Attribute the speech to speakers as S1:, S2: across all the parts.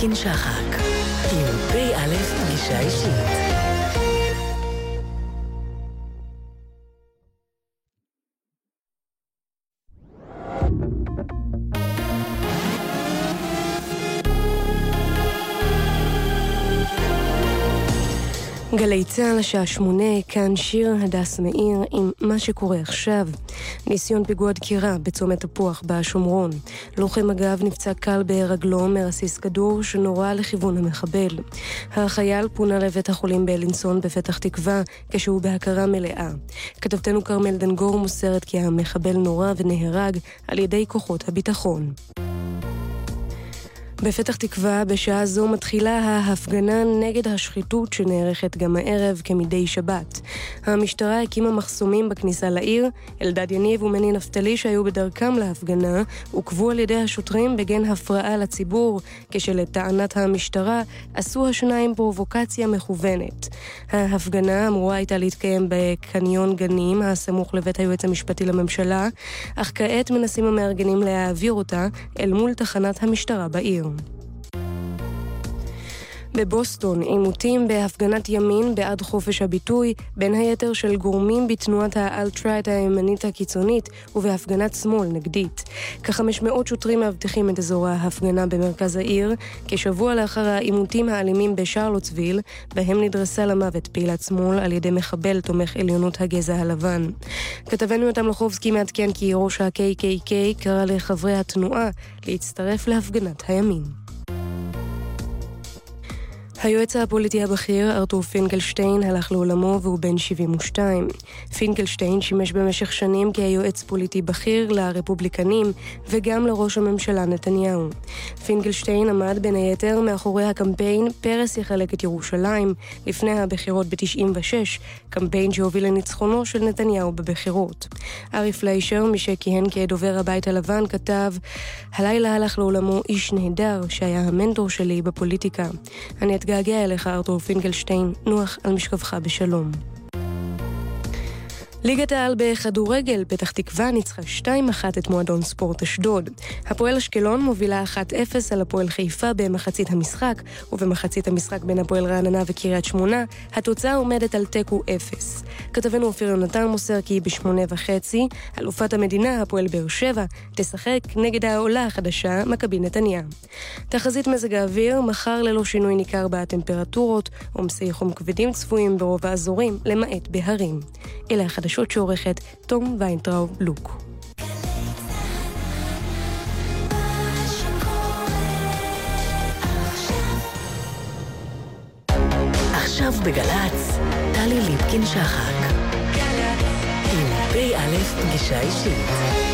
S1: ליפקין שחק, עם פ"א פגישה אישית. גלי צה"ל, השעה שמונה, כאן שיר הדס מאיר עם מה שקורה עכשיו. ניסיון פיגוע דקירה בצומת תפוח בשומרון. לוחם מג"ב נפצע קל ברגלו מרסיס כדור שנורה לכיוון המחבל. החייל פונה לבית החולים בלינסון בפתח תקווה כשהוא בהכרה מלאה. כתבתנו כרמל דנגור מוסרת כי המחבל נורה ונהרג על ידי כוחות הביטחון. בפתח תקווה בשעה זו מתחילה ההפגנה נגד השחיתות שנערכת גם הערב כמדי שבת. המשטרה הקימה מחסומים בכניסה לעיר, אלדד יניב ומני נפתלי שהיו בדרכם להפגנה עוכבו על ידי השוטרים בגין הפרעה לציבור, כשלטענת המשטרה עשו השניים פרובוקציה מכוונת. ההפגנה אמורה הייתה להתקיים בקניון גנים הסמוך לבית היועץ המשפטי לממשלה, אך כעת מנסים המארגנים להעביר אותה אל מול תחנת המשטרה בעיר. soon. בבוסטון, עימותים בהפגנת ימין בעד חופש הביטוי, בין היתר של גורמים בתנועת האלטרייט הימנית הקיצונית ובהפגנת שמאל נגדית. כ-500 שוטרים מאבטחים את אזור ההפגנה במרכז העיר, כשבוע לאחר העימותים האלימים בשרלוטסוויל, בהם נדרסה למוות פעילת שמאל על ידי מחבל תומך עליונות הגזע הלבן. כתבנו יותם לחובסקי מעדכן כי ראש ה-KKK קרא לחברי התנועה להצטרף להפגנת הימין. היועץ הפוליטי הבכיר, ארתור פינקלשטיין, הלך לעולמו והוא בן 72. פינקלשטיין שימש במשך שנים כיועץ פוליטי בכיר לרפובליקנים וגם לראש הממשלה נתניהו. פינקלשטיין עמד בין היתר מאחורי הקמפיין "פרס יחלק את ירושלים" לפני הבחירות ב-96, קמפיין שהוביל לניצחונו של נתניהו בבחירות. ארי פליישר, מי שכיהן כדובר הבית הלבן, כתב: הלילה הלך לעולמו איש נהדר שהיה המנטור שלי בפוליטיקה. אני מתגעגע אליך, ארתור פינקלשטיין, נוח על משכבך בשלום. ליגת העל בכדורגל, פתח תקווה ניצחה 2-1 את מועדון ספורט אשדוד. הפועל אשקלון מובילה 1-0 על הפועל חיפה במחצית המשחק, ובמחצית המשחק בין הפועל רעננה וקריית שמונה, התוצאה עומדת על תיקו 0. כתבנו אופיר יונתן מוסר כי בשמונה וחצי, אלופת המדינה, הפועל באר שבע, תשחק נגד העולה החדשה, מכבי נתניה. תחזית מזג האוויר, מחר ללא שינוי ניכר בטמפרטורות, עומסי חום כבדים צפויים ברוב האזורים, למעט בהרים. אלה החדשים. החדשות שעורכת תום ויינטראוב לוק. עכשיו בגל"צ, טלי ליפקין-שחק. עם פ"א פגישה אישית.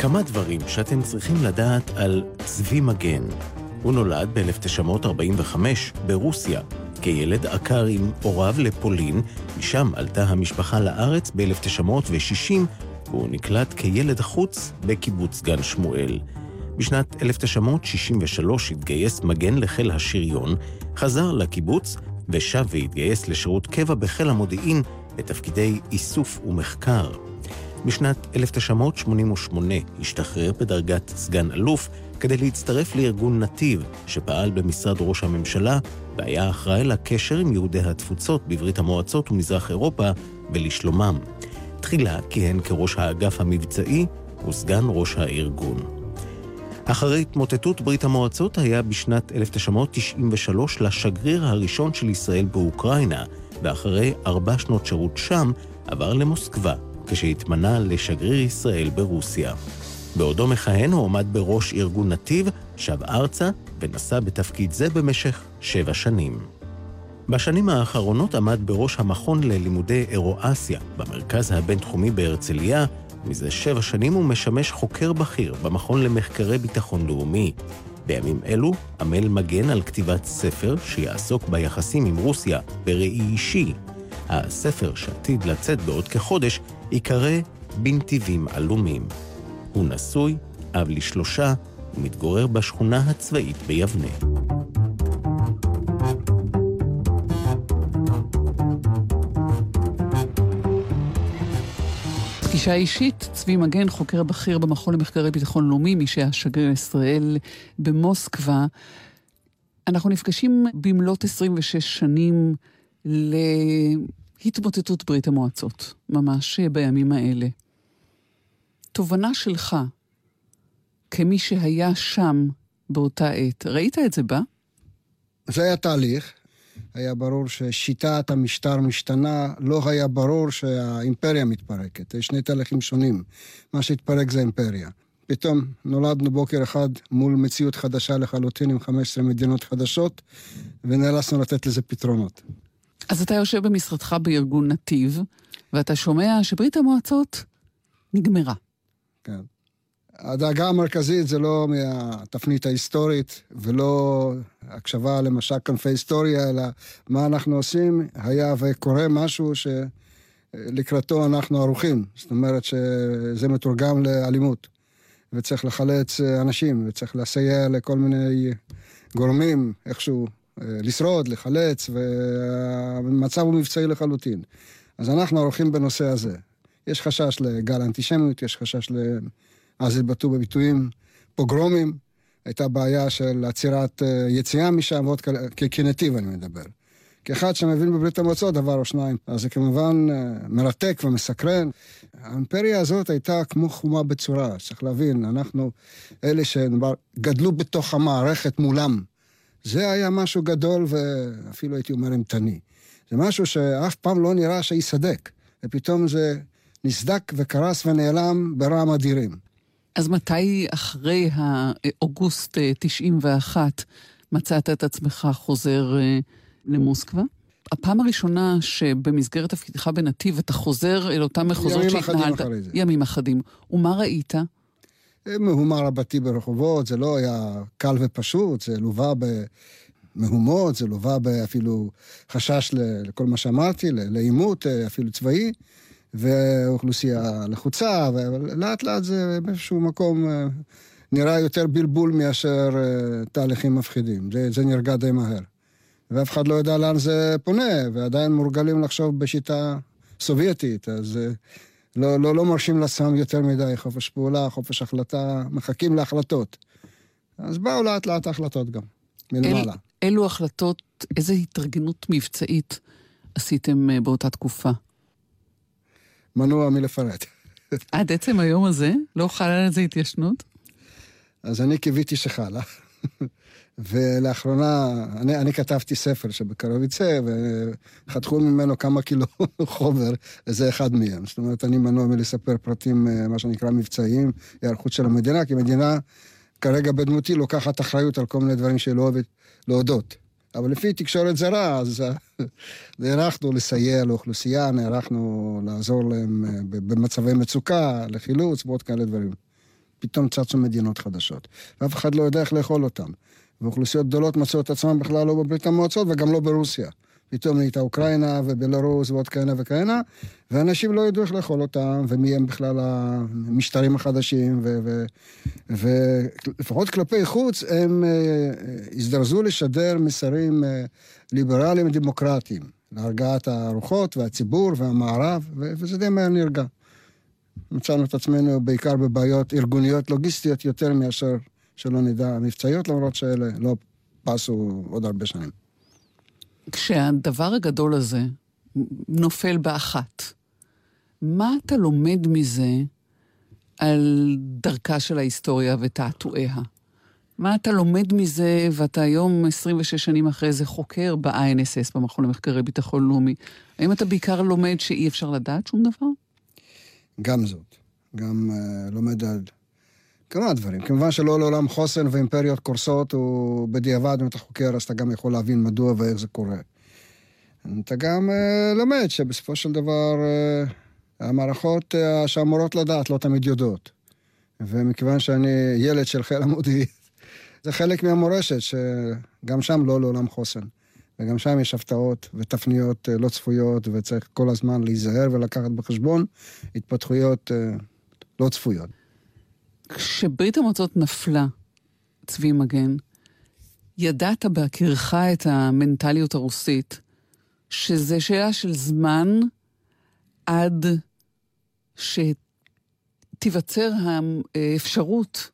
S2: כמה דברים שאתם צריכים לדעת על צבי מגן. הוא נולד ב-1945 ברוסיה. כילד עקר עם הוריו לפולין, משם עלתה המשפחה לארץ ב-1960, והוא נקלט כילד חוץ בקיבוץ גן שמואל. בשנת 1963 התגייס מגן לחיל השריון, חזר לקיבוץ ושב והתגייס לשירות קבע בחיל המודיעין בתפקידי איסוף ומחקר. בשנת 1988 השתחרר בדרגת סגן אלוף כדי להצטרף לארגון נתיב, שפעל במשרד ראש הממשלה והיה אחראי לקשר עם יהודי התפוצות בברית המועצות ומזרח אירופה ולשלומם. תחילה כיהן כראש האגף המבצעי וסגן ראש הארגון. אחרי התמוטטות ברית המועצות היה בשנת 1993 לשגריר הראשון של ישראל באוקראינה, ואחרי ארבע שנות שירות שם עבר למוסקבה, כשהתמנה לשגריר ישראל ברוסיה. בעודו מכהן הוא עמד בראש ארגון נתיב, שב ארצה ונשא בתפקיד זה במשך שבע שנים. בשנים האחרונות עמד בראש המכון ללימודי אירואסיה במרכז הבינתחומי בהרצליה, מזה שבע שנים הוא משמש חוקר בכיר במכון למחקרי ביטחון לאומי. בימים אלו עמל מגן על כתיבת ספר שיעסוק ביחסים עם רוסיה בראי אישי. הספר שעתיד לצאת בעוד כחודש ייקרא בנתיבים עלומים. הוא נשוי, אב לשלושה, ומתגורר בשכונה הצבאית ביבנה.
S3: פגישה אישית, צבי מגן, חוקר בכיר במכון למחקרי ביטחון לאומי, מי שהיה שגריר ישראל במוסקבה. אנחנו נפגשים במלאת 26 שנים ל... להתמוטטות ברית המועצות, ממש בימים האלה. תובנה שלך, כמי שהיה שם באותה עת, ראית את זה בה?
S4: זה היה תהליך. היה ברור ששיטת המשטר משתנה, לא היה ברור שהאימפריה מתפרקת. יש שני תהליכים שונים. מה שהתפרק זה האימפריה. פתאום נולדנו בוקר אחד מול מציאות חדשה לחלוטין עם 15 מדינות חדשות, ונאלצנו לתת לזה פתרונות.
S3: אז אתה יושב במשרדך בארגון נתיב, ואתה שומע שברית המועצות נגמרה.
S4: כן. הדאגה המרכזית זה לא מהתפנית ההיסטורית ולא הקשבה למשל כנפי היסטוריה, אלא מה אנחנו עושים, היה וקורה משהו שלקראתו אנחנו ערוכים. זאת אומרת שזה מתורגם לאלימות, וצריך לחלץ אנשים, וצריך לסייע לכל מיני גורמים איכשהו לשרוד, לחלץ, והמצב הוא מבצעי לחלוטין. אז אנחנו ערוכים בנושא הזה. יש חשש לגל אנטישמיות, יש חשש ל... אז התבטאו בביטויים פוגרומים, הייתה בעיה של עצירת אה, יציאה משם, ועוד כנתיב אני מדבר. כאחד שמבין בברית המועצות דבר או שניים. אז זה כמובן אה, מרתק ומסקרן. האימפריה הזאת הייתה כמו חומה בצורה, צריך להבין, אנחנו אלה שגדלו בתוך המערכת מולם. זה היה משהו גדול ואפילו הייתי אומר אימתני. זה משהו שאף פעם לא נראה שיסדק, ופתאום זה נסדק וקרס ונעלם ברעם אדירים.
S3: אז מתי אחרי האוגוסט 91 אה, מצאת את עצמך חוזר אה, למוסקבה? הפעם הראשונה שבמסגרת תפקידך בנתיב אתה חוזר אל אותם מחוזות שהתנהלת...
S4: ימים אחדים אחרי זה.
S3: ימים אחדים. ומה ראית?
S4: אה, מהומה רבתי ברחובות, זה לא היה קל ופשוט, זה לווה במהומות, זה לווה אפילו חשש לכל מה שאמרתי, לעימות אפילו צבאי. ואוכלוסייה לחוצה, ולאט לאט זה באיזשהו מקום אה, נראה יותר בלבול מאשר אה, תהליכים מפחידים. זה, זה נרגע די מהר. ואף אחד לא יודע לאן זה פונה, ועדיין מורגלים לחשוב בשיטה סובייטית, אז אה, לא, לא, לא מרשים לעצמם יותר מדי חופש פעולה, חופש החלטה, מחכים להחלטות. אז באו לאט לאט ההחלטות גם, מלמעלה. אל,
S3: אילו החלטות, איזה התארגנות מבצעית עשיתם באותה תקופה?
S4: מנוע מלפרט.
S3: עד עצם היום הזה? לא חלה על זה התיישנות?
S4: אז אני קיוויתי שחלה. ולאחרונה, אני, אני כתבתי ספר שבקרוב יצא, וחתכו ממנו כמה קילו חומר, וזה אחד מהם. זאת אומרת, אני מנוע מלספר פרטים, אה, מה שנקרא מבצעיים, היערכות של המדינה, כי מדינה כרגע בדמותי לוקחת אחריות על כל מיני דברים שהיא לא אוהבת להודות. אבל לפי תקשורת זרה, אז אה, נערכנו לסייע לאוכלוסייה, נערכנו לעזור להם אה, במצבי מצוקה, לחילוץ ועוד כאלה דברים. פתאום צצו מדינות חדשות, ואף אחד לא יודע איך לאכול אותם. ואוכלוסיות גדולות מצאו את עצמם בכלל לא בברית המועצות וגם לא ברוסיה. פתאום נהייתה אוקראינה ובלרוס ועוד כהנה וכהנה, ואנשים לא ידעו איך לאכול אותם, ומי הם בכלל המשטרים החדשים, ולפחות כלפי חוץ הם אה, הזדרזו לשדר מסרים אה, ליברליים דמוקרטיים, להרגעת הרוחות והציבור והמערב, וזה די מהר נרגע. מצאנו את עצמנו בעיקר בבעיות ארגוניות לוגיסטיות יותר מאשר, שלא נדע, מבצעיות, למרות שאלה לא פסו עוד הרבה שנים.
S3: כשהדבר הגדול הזה נופל באחת, מה אתה לומד מזה על דרכה של ההיסטוריה ותעתועיה? מה אתה לומד מזה, ואתה היום, 26 שנים אחרי זה, חוקר ב-INSS, במכון למחקרי ביטחון לאומי? האם אתה בעיקר לומד שאי אפשר לדעת שום דבר?
S4: גם זאת. גם uh, לומד על כמה דברים. כמובן שלא לעולם חוסן ואימפריות קורסות, הוא בדיעבד, אם אתה חוקר, אז אתה גם יכול להבין מדוע ואיך זה קורה. אתה גם uh, לומד שבסופו של דבר uh, המערכות uh, שאמורות לדעת לא תמיד יודעות. ומכיוון שאני ילד של חיל המודיעין, זה חלק מהמורשת, שגם שם לא לעולם חוסן. וגם שם יש הפתעות ותפניות uh, לא צפויות, וצריך כל הזמן להיזהר ולקחת בחשבון התפתחויות uh, לא צפויות.
S3: כשברית המועצות נפלה, צבי מגן, ידעת בהכירך את המנטליות הרוסית, שזה שאלה של זמן עד תיווצר האפשרות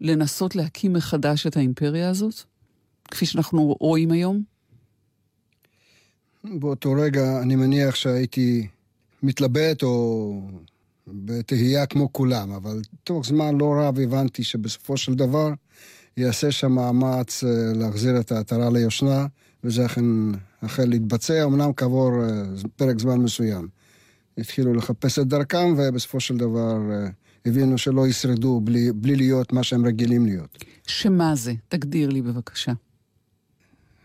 S3: לנסות להקים מחדש את האימפריה הזאת, כפי שאנחנו רואים היום?
S4: באותו רגע אני מניח שהייתי מתלבט או בתהייה כמו כולם, אבל תוך זמן לא רב הבנתי שבסופו של דבר יעשה שם מאמץ אה, להחזיר את העטרה ליושנה, וזה אכן החל להתבצע, אמנם כעבור אה, פרק זמן מסוים. התחילו לחפש את דרכם, ובסופו של דבר אה, הבינו שלא ישרדו בלי, בלי להיות מה שהם רגילים להיות.
S3: שמה זה? תגדיר לי בבקשה.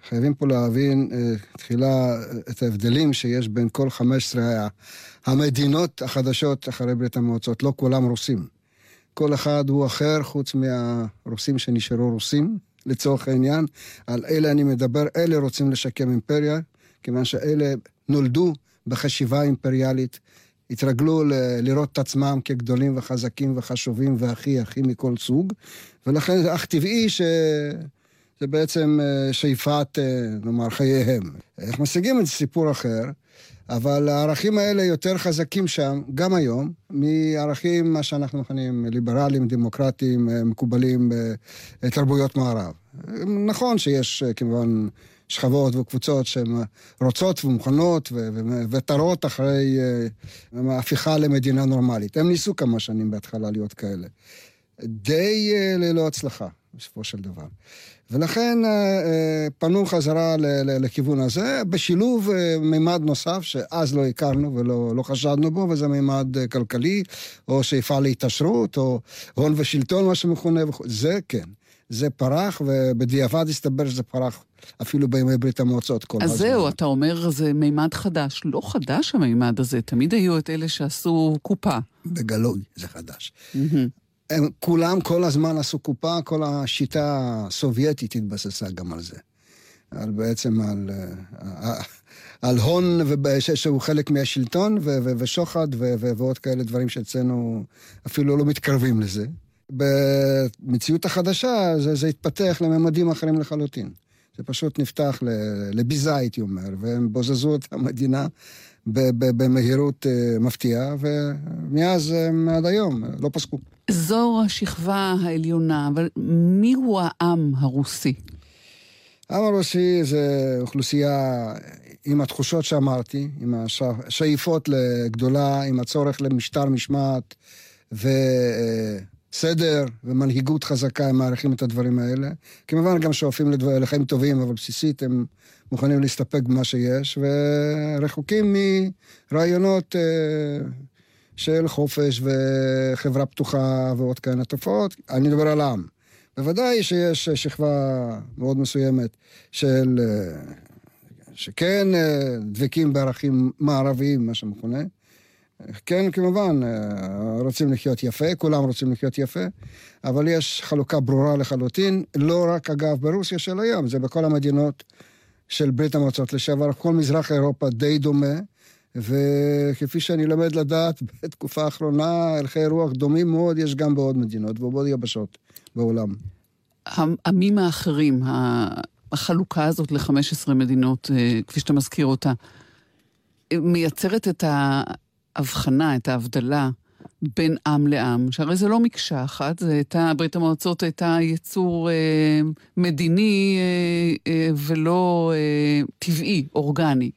S4: חייבים פה להבין תחילה את ההבדלים שיש בין כל 15 המדינות החדשות אחרי ברית המועצות. לא כולם רוסים. כל אחד הוא אחר חוץ מהרוסים שנשארו רוסים, לצורך העניין. על אלה אני מדבר, אלה רוצים לשקם אימפריה, כיוון שאלה נולדו בחשיבה אימפריאלית, התרגלו ל- לראות את עצמם כגדולים וחזקים וחשובים והכי הכי מכל סוג, ולכן אך טבעי ש... זה בעצם אה, שאיפת, אה, נאמר, חייהם. איך משיגים את זה סיפור אחר, אבל הערכים האלה יותר חזקים שם, גם היום, מערכים, מה שאנחנו מכנים ליברליים, דמוקרטיים, אה, מקובלים בתרבויות מערב. נכון שיש כמובן שכבות וקבוצות שהן רוצות ומוכנות ותרות אחרי הפיכה למדינה נורמלית. הם ניסו כמה שנים בהתחלה להיות כאלה. די ללא הצלחה, בסופו של דבר. ולכן אה, אה, פנו חזרה לכיוון הזה, בשילוב אה, מימד נוסף שאז לא הכרנו ולא לא חשדנו בו, וזה מימד כלכלי, או שאיפה להתעשרות, או הון ושלטון, מה שמכונה, זה כן. זה פרח, ובדיעבד הסתבר שזה פרח אפילו בימי ברית המועצות כל
S3: אז
S4: הזמן.
S3: אז זהו, אתה אומר זה מימד חדש. לא חדש המימד הזה, תמיד היו את אלה שעשו קופה.
S4: בגלוי זה חדש. Mm-hmm. הם כולם כל הזמן עשו קופה, כל השיטה הסובייטית התבססה גם על זה. על בעצם על, אה, על הון שהוא חלק מהשלטון, ושוחד, ועוד כאלה דברים שאצלנו אפילו לא מתקרבים לזה. במציאות החדשה זה, זה התפתח לממדים אחרים לחלוטין. זה פשוט נפתח לביזה, הייתי אומר, והם בוזזו את המדינה במהירות אה, מפתיעה, ומאז הם עד היום לא פסקו.
S3: זו השכבה העליונה, אבל מיהו העם הרוסי?
S4: העם הרוסי זה אוכלוסייה עם התחושות שאמרתי, עם השאיפות לגדולה, עם הצורך למשטר משמעת וסדר ומנהיגות חזקה, הם מעריכים את הדברים האלה. כמובן גם שואפים לחיים טובים, אבל בסיסית הם מוכנים להסתפק במה שיש, ורחוקים מרעיונות... אה, של חופש וחברה פתוחה ועוד כהנה תופעות. אני מדבר על העם. בוודאי שיש שכבה מאוד מסוימת של... שכן אה, דבקים בערכים מערביים, מה שמכונה. כן, כמובן, אה, רוצים לחיות יפה, כולם רוצים לחיות יפה, אבל יש חלוקה ברורה לחלוטין, לא רק, אגב, ברוסיה של היום, זה בכל המדינות של ברית המועצות לשעבר, כל מזרח אירופה די דומה. וכפי שאני לומד לדעת, בתקופה האחרונה הלכי רוח דומים מאוד יש גם בעוד מדינות ובעוד יבשות בעולם.
S3: העמים האחרים, החלוקה הזאת ל-15 מדינות, אה, כפי שאתה מזכיר אותה, מייצרת את ההבחנה, את ההבדלה בין עם לעם, שהרי זה לא מקשה אחת, זה הייתה, ברית המועצות הייתה יצור אה, מדיני אה, אה, ולא אה, טבעי, אורגני.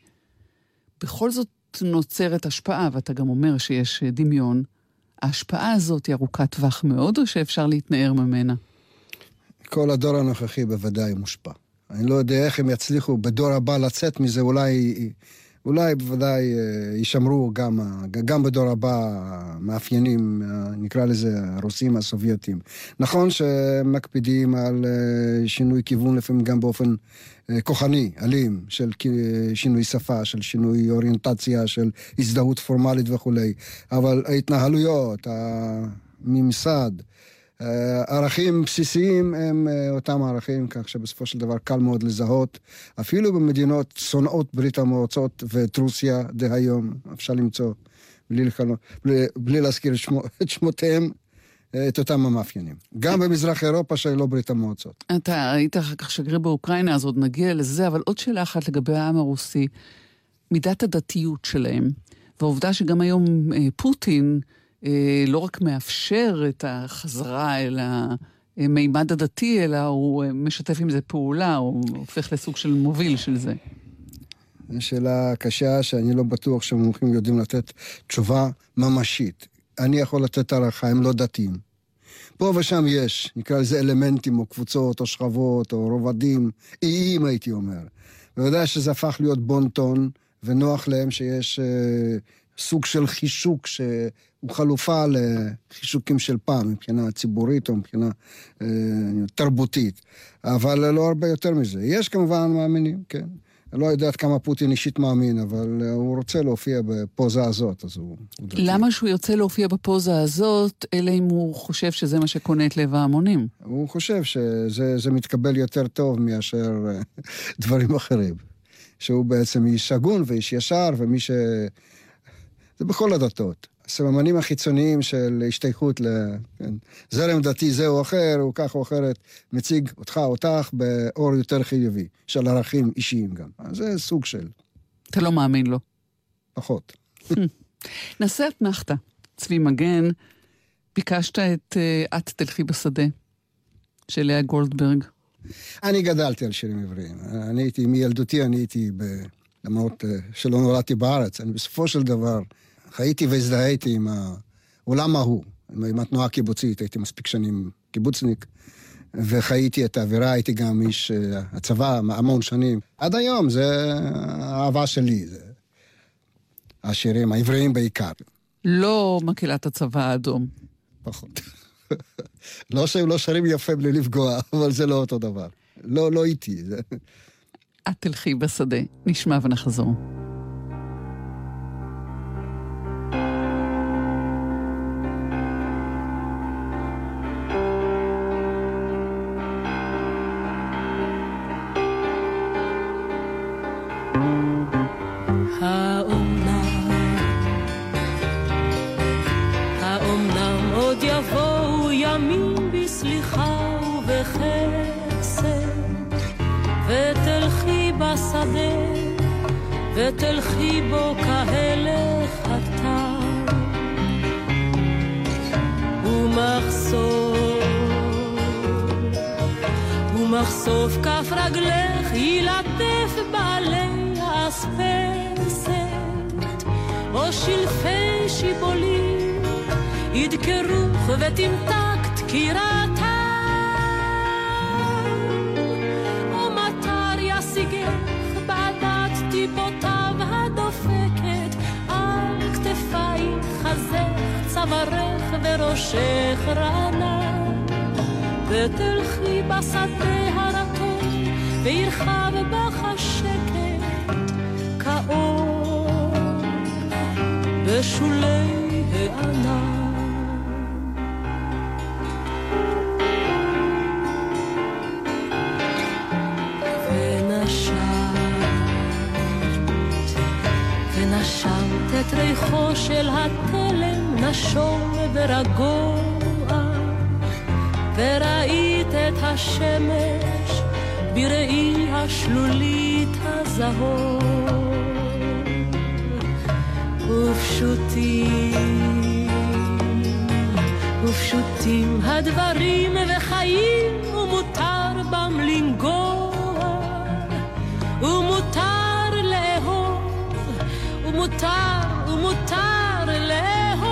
S3: בכל זאת נוצרת השפעה, ואתה גם אומר שיש דמיון, ההשפעה הזאת היא ארוכת טווח מאוד, או שאפשר להתנער ממנה?
S4: כל הדור הנוכחי בוודאי מושפע. אני לא יודע איך הם יצליחו בדור הבא לצאת מזה, אולי, אולי בוודאי אה, יישמרו גם, גם בדור הבא מאפיינים, נקרא לזה הרוסים הסובייטים. נכון שמקפידים על אה, שינוי כיוון לפעמים גם באופן אה, כוחני, אלים, של שינוי שפה, של שינוי אוריינטציה, של הזדהות פורמלית וכולי. אבל ההתנהלויות, הממסד, אה, ערכים בסיסיים הם אה, אותם ערכים, כך שבסופו של דבר קל מאוד לזהות. אפילו במדינות שונאות ברית המועצות ואת רוסיה דהיום, אפשר למצוא, בלי, לחלו, בלי, בלי להזכיר את, שמו, את שמותיהם, את אותם המאפיינים. גם במזרח אירופה שלא ברית המועצות.
S3: אתה היית אחר כך שגריר באוקראינה, אז עוד נגיע לזה, אבל עוד שאלה אחת לגבי העם הרוסי, מידת הדתיות שלהם, והעובדה שגם היום אה, פוטין אה, לא רק מאפשר את החזרה אל המימד הדתי, אלא הוא אה, משתף עם זה פעולה, הוא הופך לסוג של מוביל של זה.
S4: זו שאלה קשה שאני לא בטוח שהמומחים יודעים לתת תשובה ממשית. אני יכול לתת הערכה, הם לא דתיים. פה ושם יש, נקרא לזה אלמנטים, או קבוצות, או שכבות, או רובדים, איים הייתי אומר. בוודאי שזה הפך להיות בונטון, ונוח להם שיש אה, סוג של חישוק שהוא חלופה לחישוקים של פעם, מבחינה ציבורית או מבחינה אה, תרבותית. אבל לא הרבה יותר מזה. יש כמובן מאמינים, כן. לא יודע עד כמה פוטין אישית מאמין, אבל אה, הוא רוצה להופיע בפוזה הזאת, אז הוא...
S3: למה שהוא יוצא להופיע בפוזה הזאת, אלא אם הוא חושב שזה מה שקונה את לב ההמונים?
S4: הוא חושב שזה מתקבל יותר טוב מאשר אה, דברים אחרים. שהוא בעצם איש הגון ואיש ישר, ומי ש... זה בכל הדתות. הסממנים החיצוניים של השתייכות לזרם כן, דתי זה או אחר, או כך או אחרת, מציג אותך, אותך, באור יותר חיובי, של ערכים אישיים גם. אז זה סוג של...
S3: אתה לא מאמין לו.
S4: פחות.
S3: נעשה אתנחתא. צבי מגן, ביקשת את uh, את תלכי בשדה של לאה גולדברג.
S4: אני גדלתי על שירים עבריים. אני הייתי, מילדותי אני הייתי, ב... למרות uh, שלא נולדתי בארץ, אני בסופו של דבר חייתי והזדהיתי עם העולם ההוא, עם התנועה הקיבוצית, הייתי מספיק שנים קיבוצניק, וחייתי את האווירה, הייתי גם איש uh, הצבא המון שנים. עד היום זה האהבה שלי, זה השירים העבריים בעיקר.
S3: לא מקהלת הצבא האדום.
S4: פחות. לא שהם לא שרים יפה בלי לפגוע, אבל זה לא אותו דבר. לא, לא איתי.
S3: את תלכי בשדה, נשמע ונחזור.
S5: ופשוטים, ופשוטים הדברים וחיים, ומותר בם לנגוע, ומותר לאהוב, ומותר ומותר לאהוב.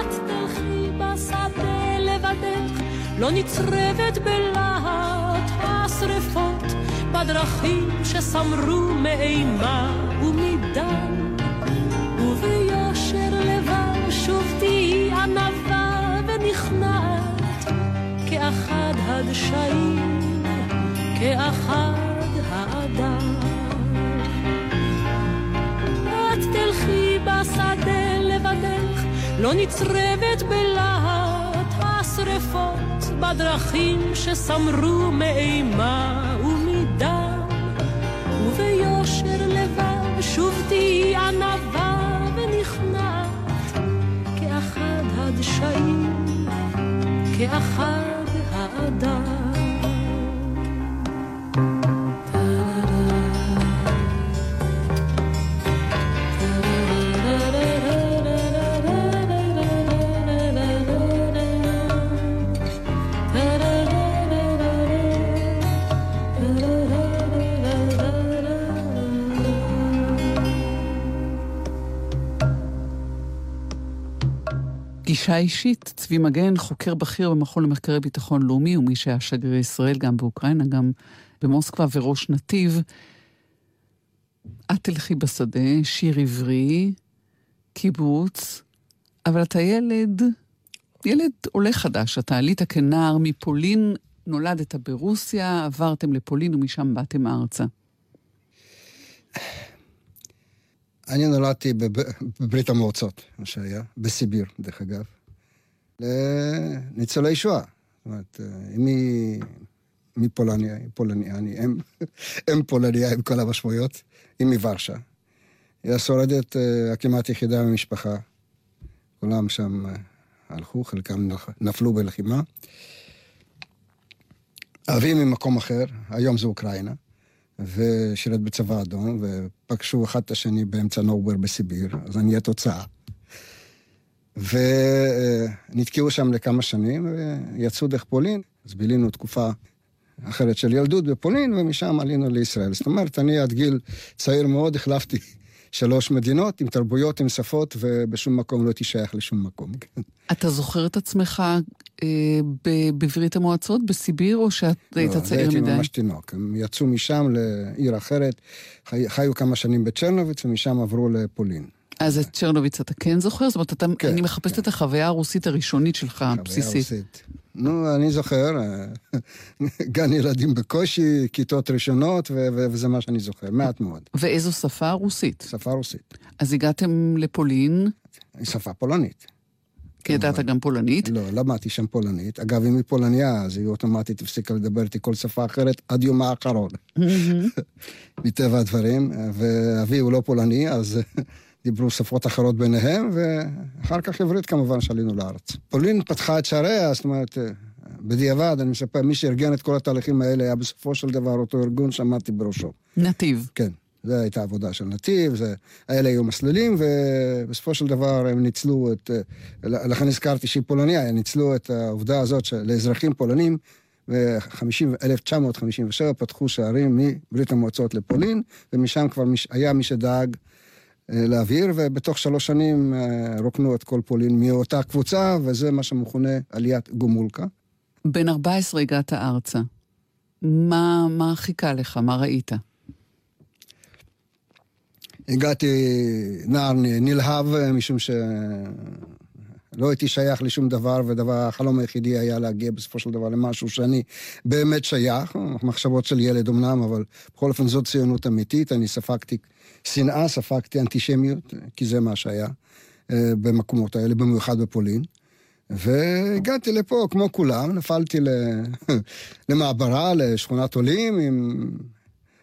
S5: את תלכי בשדה לבדך, לא נצרבת בלהט השרפות, בדרכים שסמרו מאימה ומדם. וביושר לבב שוב תהי ענווה ונכנעת, כאחד הדשאים, כאחד האדם. תלכי בשדה לבדך, לא נצרבת בלהט השרפות, בדרכים שסמרו מאימה כאחד
S3: גישה אישית, צבי מגן, חוקר בכיר במכון למחקרי ביטחון לאומי, ומי שהיה שגריר ישראל גם באוקראינה, גם במוסקבה, וראש נתיב. את תלכי בשדה, שיר עברי, קיבוץ, אבל אתה ילד, ילד עולה חדש. אתה עלית כנער מפולין, נולדת ברוסיה, עברתם לפולין ומשם באתם ארצה.
S4: אני נולדתי בברית המועצות, מה שהיה, בסיביר, דרך אגב, לניצולי שואה. זאת אומרת, אמי מפולניה, היא פולניה, אני אם, אם פולניה עם כל המשמעויות, היא מוורשה. היא השורדת uh, הכמעט יחידה במשפחה. כולם שם uh, הלכו, חלקם נפלו בלחימה. אבי ממקום אחר, היום זה אוקראינה, ושירת בצבא אדום, ופגשו אחד את השני באמצע נובר בסיביר, אז אני התוצאה. ונתקעו שם לכמה שנים, ויצאו דרך פולין, אז בילינו תקופה אחרת של ילדות בפולין, ומשם עלינו לישראל. זאת אומרת, אני עד גיל צעיר מאוד החלפתי שלוש מדינות עם תרבויות, עם שפות, ובשום מקום לא הייתי שייך לשום מקום. כן.
S3: אתה זוכר את עצמך אה, בברית המועצות, בסיביר, או שאת לא, היית צעיר מדי?
S4: לא, הייתי ממש תינוק. הם יצאו משם לעיר אחרת, חי, חיו כמה שנים בצ'רנוביץ, ומשם עברו לפולין.
S3: אז את צ'רנוביץ אתה כן זוכר? זאת אומרת, אתה, כן, אני מחפשת כן. את החוויה הרוסית הראשונית שלך, הבסיסית. חוויה רוסית.
S4: נו, אני זוכר, אה, גן ילדים בקושי, כיתות ראשונות, וזה מה שאני זוכר, מעט מאוד.
S3: ואיזו שפה? רוסית.
S4: שפה רוסית.
S3: אז הגעתם לפולין.
S4: שפה פולנית.
S3: כי ידעת גם פולנית?
S4: לא, למדתי שם פולנית. אגב, אם היא פולניה, אז היא אוטומטית הפסיקה לדבר איתי כל שפה אחרת עד יום האחרון. מטבע הדברים. ואבי הוא לא פולני, אז דיברו שפות אחרות ביניהם, ואחר כך עברית כמובן שעלינו לארץ. פולין פתחה את שעריה, זאת אומרת, בדיעבד, אני מספר, מי שארגן את כל התהליכים האלה היה בסופו של דבר אותו ארגון שעמדתי בראשו.
S3: נתיב.
S4: כן. זו הייתה עבודה של נתיב, זה, האלה היו מסלולים, ובסופו של דבר הם ניצלו את, לכן הזכרתי שהיא פולניה, הם ניצלו את העובדה הזאת שלאזרחים פולנים, ב-1957 פתחו שערים מברית המועצות לפולין, ומשם כבר היה מי שדאג אה, להעביר, ובתוך שלוש שנים אה, רוקנו את כל פולין מאותה קבוצה, וזה מה שמכונה עליית גומולקה.
S3: בן 14 הגעת ארצה. מה, מה חיכה לך? מה ראית?
S4: הגעתי נער נלהב, משום ש... לא הייתי שייך לשום דבר, ודבר, החלום היחידי היה להגיע בסופו של דבר למשהו שאני באמת שייך, מחשבות של ילד אמנם, אבל בכל אופן זאת ציונות אמיתית, אני ספגתי שנאה, ספגתי אנטישמיות, כי זה מה שהיה אה, במקומות האלה, במיוחד בפולין. והגעתי לפה, כמו כולם, נפלתי למעברה, לשכונת עולים, עם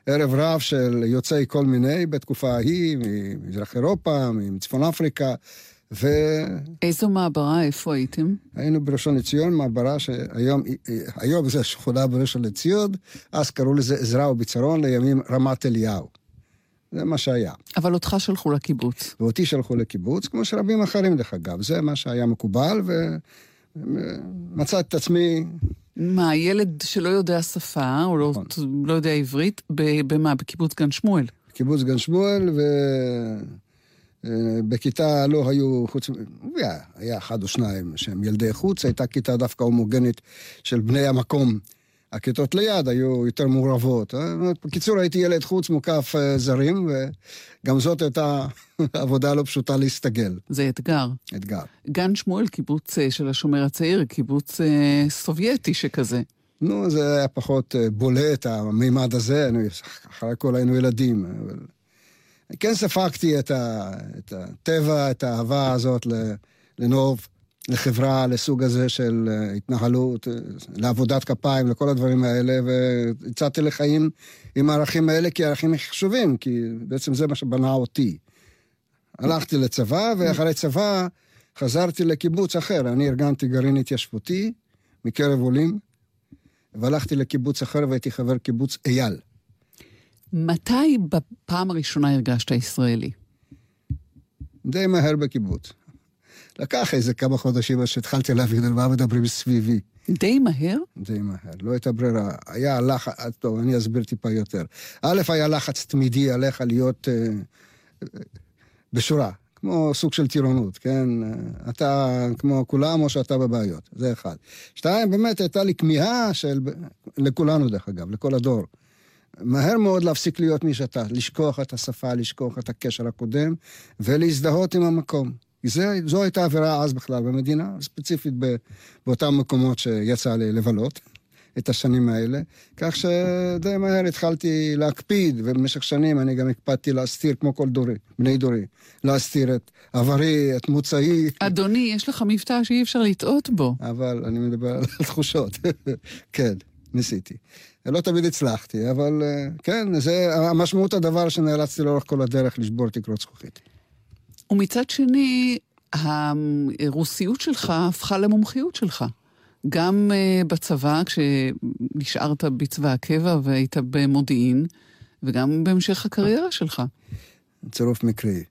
S4: ערב רב של יוצאי כל מיני בתקופה ההיא, ממזרח אירופה, מצפון אפריקה. ו...
S3: איזו מעברה, איפה הייתם?
S4: היינו בראשון לציון, מעברה שהיום היום זה שכונה בראשון לציון, אז קראו לזה עזרא וביצרון, לימים רמת אליהו. זה מה שהיה.
S3: אבל אותך שלחו לקיבוץ.
S4: ואותי שלחו לקיבוץ, כמו שרבים אחרים דרך אגב. זה מה שהיה מקובל, ומצאתי את עצמי...
S3: מה, ילד שלא יודע שפה, או לא, נכון. לא יודע עברית, במה? בקיבוץ גן שמואל.
S4: קיבוץ גן שמואל, ו... אה, בכיתה לא היו, חוץ, היה, היה אחד או שניים שהם ילדי חוץ, הייתה כיתה דווקא הומוגנית של בני המקום. הכיתות ליד היו יותר מעורבות. אה, בקיצור, הייתי ילד חוץ מוקף אה, זרים, וגם זאת הייתה עבודה לא פשוטה להסתגל.
S3: זה אתגר.
S4: אתגר.
S3: גן שמואל, קיבוץ של השומר הצעיר, קיבוץ סובייטי שכזה.
S4: נו, זה היה פחות בולט, המימד הזה, אחרי הכל היינו ילדים. אבל... כן ספגתי את, ה, את הטבע, את האהבה הזאת לנוב, לחברה, לסוג הזה של אה, התנהלות, אה, לעבודת כפיים, לכל הדברים האלה, והצעתי לחיים עם הערכים האלה, כי הערכים חשובים, כי בעצם זה מה שבנה אותי. הלכתי לצבא, ואחרי צבא חזרתי לקיבוץ אחר. אני ארגנתי גרעין התיישבותי מקרב עולים, והלכתי לקיבוץ אחר והייתי חבר קיבוץ אייל.
S3: מתי בפעם הראשונה הרגשת ישראלי?
S4: די מהר בקיבוץ. לקח איזה כמה חודשים עד שהתחלתי להבין על מה מדברים סביבי.
S3: די מהר?
S4: די מהר, לא הייתה ברירה. היה לחץ, טוב, אני אסביר טיפה יותר. א', היה לחץ תמידי עליך להיות uh, בשורה. כמו סוג של טירונות, כן? אתה כמו כולם או שאתה בבעיות, זה אחד. שתיים, באמת הייתה לי כמיהה של... לכולנו דרך אגב, לכל הדור. מהר מאוד להפסיק להיות מי שאתה, לשכוח את השפה, לשכוח את הקשר הקודם, ולהזדהות עם המקום. זה, זו הייתה עבירה אז בכלל במדינה, ספציפית באותם מקומות שיצא לי לבלות. את השנים האלה, כך שדי מהר התחלתי להקפיד, ובמשך שנים אני גם הקפדתי להסתיר, כמו כל דורי, בני דורי, להסתיר את עברי, את מוצאי.
S3: אדוני, יש לך מבטא שאי אפשר לטעות בו.
S4: אבל אני מדבר על תחושות. כן, ניסיתי. לא תמיד הצלחתי, אבל אה, כן, זה המשמעות הדבר שנאלצתי לאורך כל הדרך לשבור תקרות זכוכית.
S3: ומצד שני, הרוסיות שלך הפכה למומחיות שלך. גם uh, בצבא, כשנשארת בצבא הקבע והיית במודיעין, וגם בהמשך הקריירה שלך.
S4: צירוף מקרי.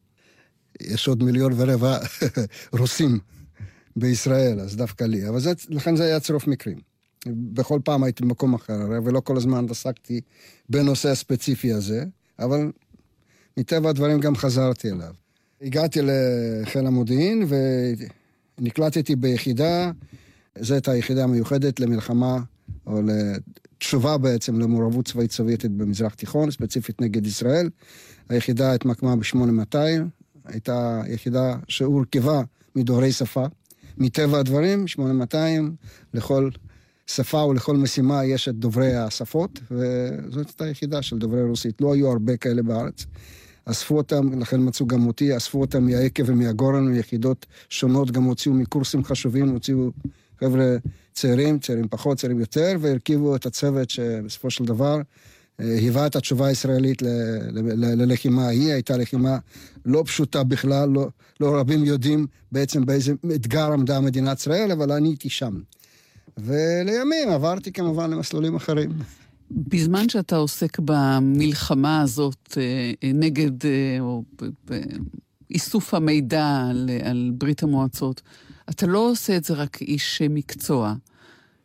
S4: יש עוד מיליון ורבע רוסים בישראל, אז דווקא לי. אבל זה, לכן זה היה צירוף מקרים. בכל פעם הייתי במקום אחר, ולא כל הזמן עסקתי בנושא הספציפי הזה, אבל מטבע הדברים גם חזרתי אליו. הגעתי לחיל המודיעין ונקלטתי ביחידה זו הייתה היחידה המיוחדת למלחמה, או לתשובה בעצם למעורבות צבאית סובייטית במזרח תיכון, ספציפית נגד ישראל. היחידה התמקמה ב-8200, הייתה יחידה שהורכבה מדוברי שפה. מטבע הדברים, 8200, לכל שפה ולכל משימה יש את דוברי השפות, וזאת הייתה יחידה של דוברי רוסית. לא היו הרבה כאלה בארץ. אספו אותם, לכן מצאו גם אותי, אספו אותם מהיקב ומהגורן, מיחידות שונות, גם הוציאו מקורסים חשובים, הוציאו חבר'ה צעירים, צעירים פחות, צעירים יותר, והרכיבו את הצוות שבסופו של דבר אה, היווה את התשובה הישראלית ללחימה ההיא. הייתה לחימה לא פשוטה בכלל, לא, לא רבים יודעים בעצם באיזה אתגר עמדה מדינת ישראל, אבל אני הייתי שם. ולימים עברתי כמובן למסלולים אחרים.
S3: בזמן שאתה עוסק במלחמה הזאת אה, נגד, אה, או באיסוף המידע על, על ברית המועצות, אתה לא עושה את זה רק איש מקצוע.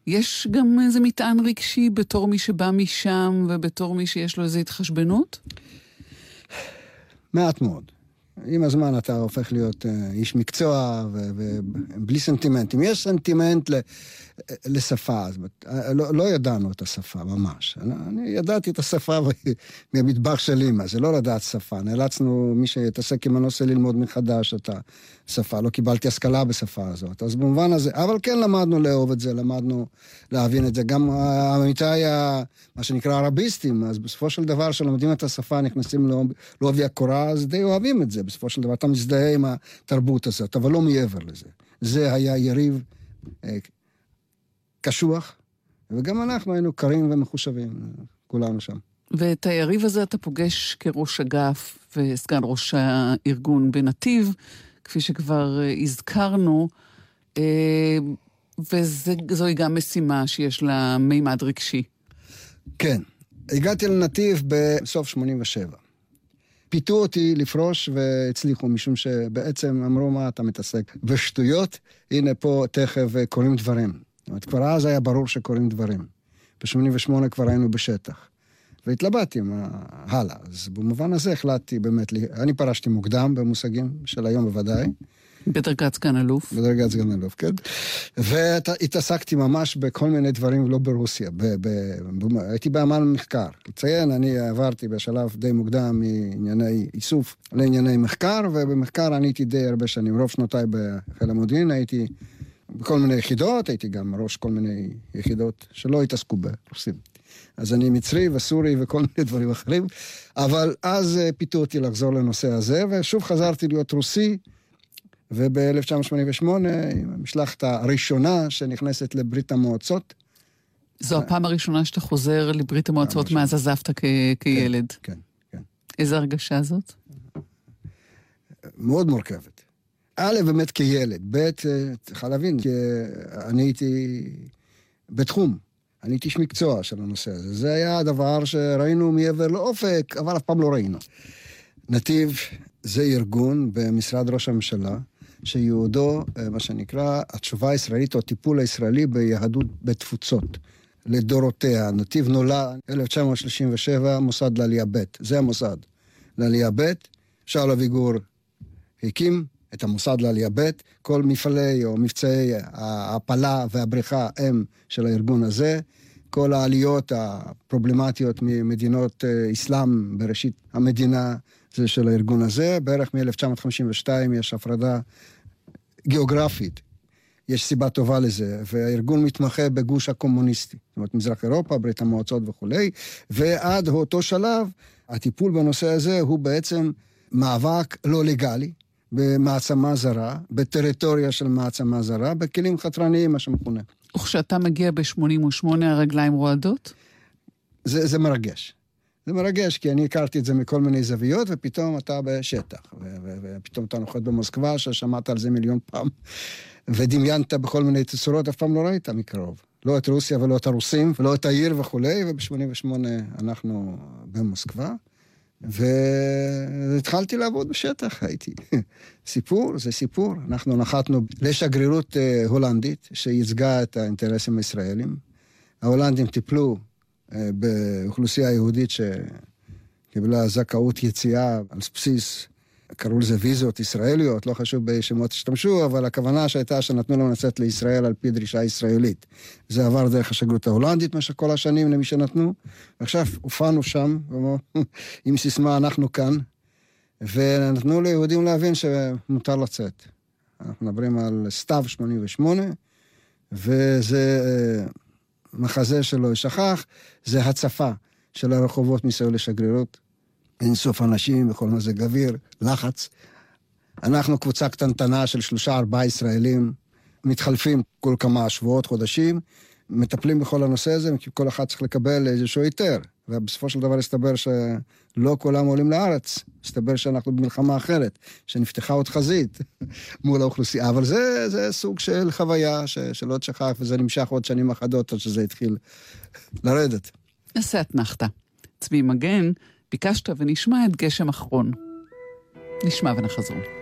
S3: יש גם איזה מטען רגשי בתור מי שבא משם ובתור מי שיש לו איזו התחשבנות?
S4: מעט מאוד. עם הזמן אתה הופך להיות איש מקצוע ובלי סנטימנטים. יש סנטימנט לשפה, אז אה, לא, לא ידענו את השפה ממש. אני, ידעתי את השפה מהמטבח של אימא, זה לא לדעת שפה. נאלצנו, מי שהתעסק עם הנושא, ללמוד מחדש את השפה. לא קיבלתי השכלה בשפה הזאת. אז במובן הזה, אבל כן למדנו לאהוב את זה, למדנו להבין את זה. גם עמיתיי, מה שנקרא ערביסטים, אז בסופו של דבר, כשלומדים את השפה, נכנסים לעובי הקורה, אז די אוהבים את זה. בסופו של דבר אתה מזדהה עם התרבות הזאת, אבל לא מעבר לזה. זה היה יריב אה, קשוח, וגם אנחנו היינו קרים ומחושבים, כולנו שם.
S3: ואת היריב הזה אתה פוגש כראש אגף וסגן ראש הארגון בנתיב, כפי שכבר אה, הזכרנו, אה, וזוהי גם משימה שיש לה מימד רגשי.
S4: כן. הגעתי לנתיב בסוף 87. פיתו אותי לפרוש והצליחו, משום שבעצם אמרו, מה אתה מתעסק בשטויות? הנה פה תכף קורים דברים. זאת אומרת, כבר אז היה ברור שקורים דברים. ב-88 כבר היינו בשטח. והתלבטתי מה הלאה. אז במובן הזה החלטתי באמת, אני פרשתי מוקדם במושגים של היום בוודאי.
S3: בדרגת סגן אלוף.
S4: בדרגת סגן אלוף, כן. והתעסקתי ממש בכל מיני דברים, לא ברוסיה. ב, ב, ב, הייתי באמן מחקר. לציין, אני עברתי בשלב די מוקדם מענייני איסוף לענייני מחקר, ובמחקר אני הייתי די הרבה שנים. רוב שנותיי בחיל המודיעין הייתי בכל מיני יחידות, הייתי גם ראש כל מיני יחידות שלא התעסקו ברוסים. אז אני מצרי וסורי וכל מיני דברים אחרים, אבל אז אה, פיתו אותי לחזור לנושא הזה, ושוב חזרתי להיות רוסי. וב-1988, המשלחת הראשונה שנכנסת לברית המועצות.
S3: זו הפעם הראשונה שאתה חוזר לברית המועצות מאז עזבת כ- כילד.
S4: כן, כן, כן.
S3: איזה הרגשה זאת?
S4: מאוד מורכבת. א', באמת כילד, ב', צריכה להבין, כי אני הייתי בתחום. אני הייתי איש מקצוע של הנושא הזה. זה היה הדבר שראינו מעבר לאופק, אבל אף פעם לא ראינו. נתיב זה ארגון במשרד ראש הממשלה, שייעודו, אה, מה שנקרא, התשובה הישראלית או הטיפול הישראלי ביהדות בתפוצות. לדורותיה. נתיב נולד 1937, מוסד לעלייה ב', זה המוסד. לעלייה ב', שאול אביגור הקים את המוסד לעלייה ב', כל מפעלי או מבצעי ההעפלה והבריכה הם של הארגון הזה. כל העליות הפרובלמטיות ממדינות אה, אסלאם בראשית המדינה זה של הארגון הזה. בערך מ-1952 יש הפרדה גיאוגרפית. יש סיבה טובה לזה, והארגון מתמחה בגוש הקומוניסטי, זאת אומרת מזרח אירופה, ברית המועצות וכולי, ועד אותו שלב הטיפול בנושא הזה הוא בעצם מאבק לא לגלי, במעצמה זרה, בטריטוריה של מעצמה זרה, בכלים חתרניים, מה שמכונה.
S6: וכשאתה מגיע ב-88 הרגליים רועדות?
S4: זה, זה מרגש. זה מרגש, כי אני הכרתי את זה מכל מיני זוויות, ופתאום אתה בשטח. ופתאום אתה נוחת במוסקבה, ששמעת על זה מיליון פעם, ודמיינת בכל מיני תצורות, אף פעם לא ראית מקרוב. לא את רוסיה ולא את הרוסים, ולא את העיר וכולי, וב-88 אנחנו במוסקבה. והתחלתי לעבוד בשטח, הייתי. סיפור, זה סיפור. אנחנו נחתנו לשגרירות אה, הולנדית, שייצגה את האינטרסים הישראלים. ההולנדים טיפלו אה, באוכלוסייה יהודית שקיבלה זכאות יציאה על בסיס קראו לזה ויזות ישראליות, לא חשוב באיזה שמות השתמשו, אבל הכוונה שהייתה שנתנו לנו לצאת לישראל על פי דרישה ישראלית. זה עבר דרך השגרירות ההולנדית במשך כל השנים למי שנתנו. ועכשיו הופענו שם, עם סיסמה אנחנו כאן, ונתנו ליהודים להבין שמותר לצאת. אנחנו מדברים על סתיו 88, וזה אה, מחזה שלא יישכח, זה הצפה של הרחובות מסביב לשגרירות. אין סוף אנשים בכל מזג אוויר, לחץ. אנחנו קבוצה קטנטנה של שלושה ארבעה ישראלים, מתחלפים כל כמה שבועות, חודשים, מטפלים בכל הנושא הזה, כי כל אחד צריך לקבל איזשהו היתר. ובסופו של דבר הסתבר שלא כולם עולים לארץ, הסתבר שאנחנו במלחמה אחרת, שנפתחה עוד חזית מול האוכלוסייה. אבל זה, זה סוג של חוויה ש, שלא תשכח, וזה נמשך עוד שנים אחדות עד שזה התחיל לרדת.
S6: נעשה אתנחתא. צבי מגן ביקשת ונשמע את גשם אחרון. נשמע ונחזור.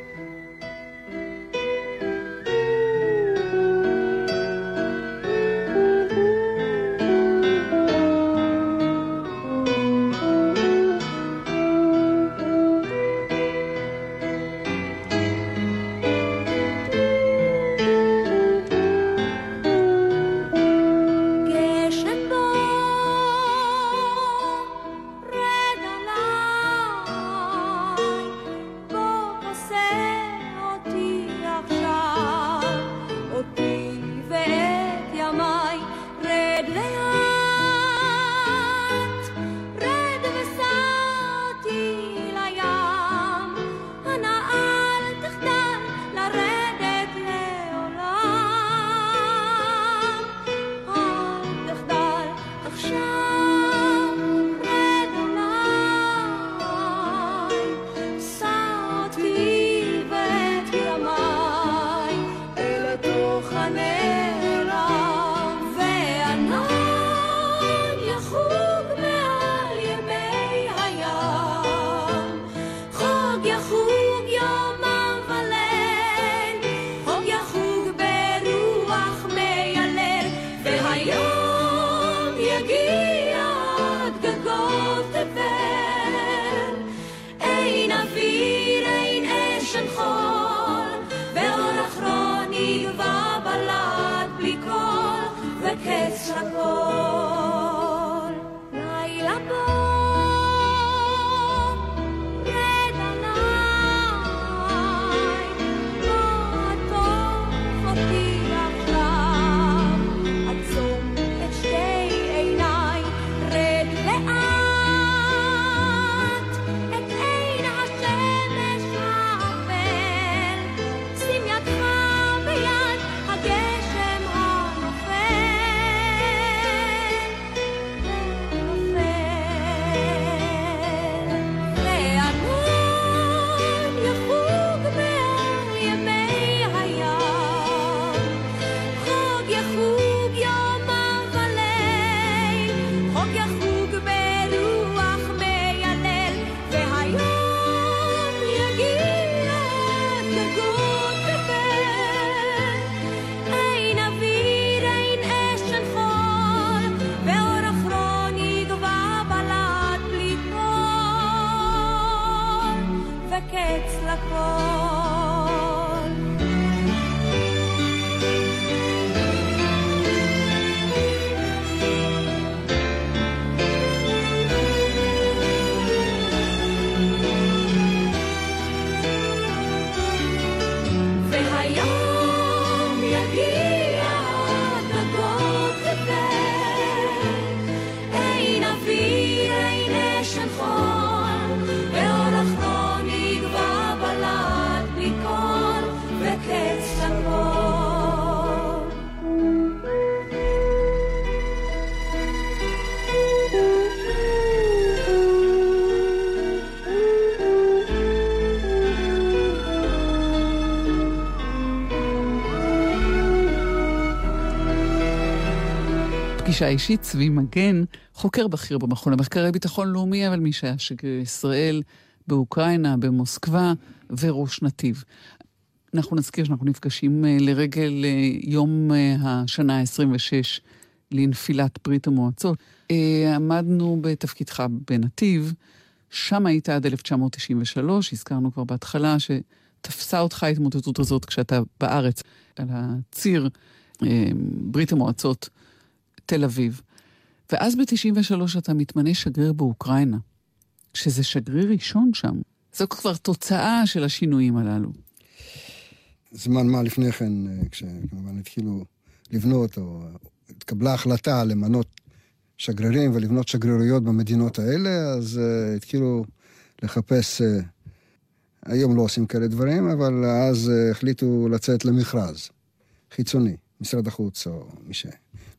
S3: פגישה אישית, צבי מגן, חוקר בכיר במכון למחקרי ביטחון לאומי, אבל מי שהיה שגריר ישראל באוקראינה, במוסקבה וראש נתיב. אנחנו נזכיר שאנחנו נפגשים אה, לרגל אה, יום אה, השנה ה-26 לנפילת ברית המועצות. עמדנו בתפקידך בנתיב, שם היית עד 1993, הזכרנו כבר בהתחלה שתפסה אותך ההתמוטטות הזאת כשאתה בארץ, על הציר ברית המועצות תל אביב. ואז ב-93 אתה מתמנה שגריר באוקראינה, שזה שגריר ראשון שם. זו כבר תוצאה של השינויים הללו.
S4: זמן מה לפני כן, כשכמובן התחילו לבנות, או התקבלה החלטה למנות שגרירים ולבנות שגרירויות במדינות האלה, אז uh, התחילו לחפש, uh, היום לא עושים כאלה דברים, אבל אז uh, החליטו לצאת למכרז חיצוני, משרד החוץ או מי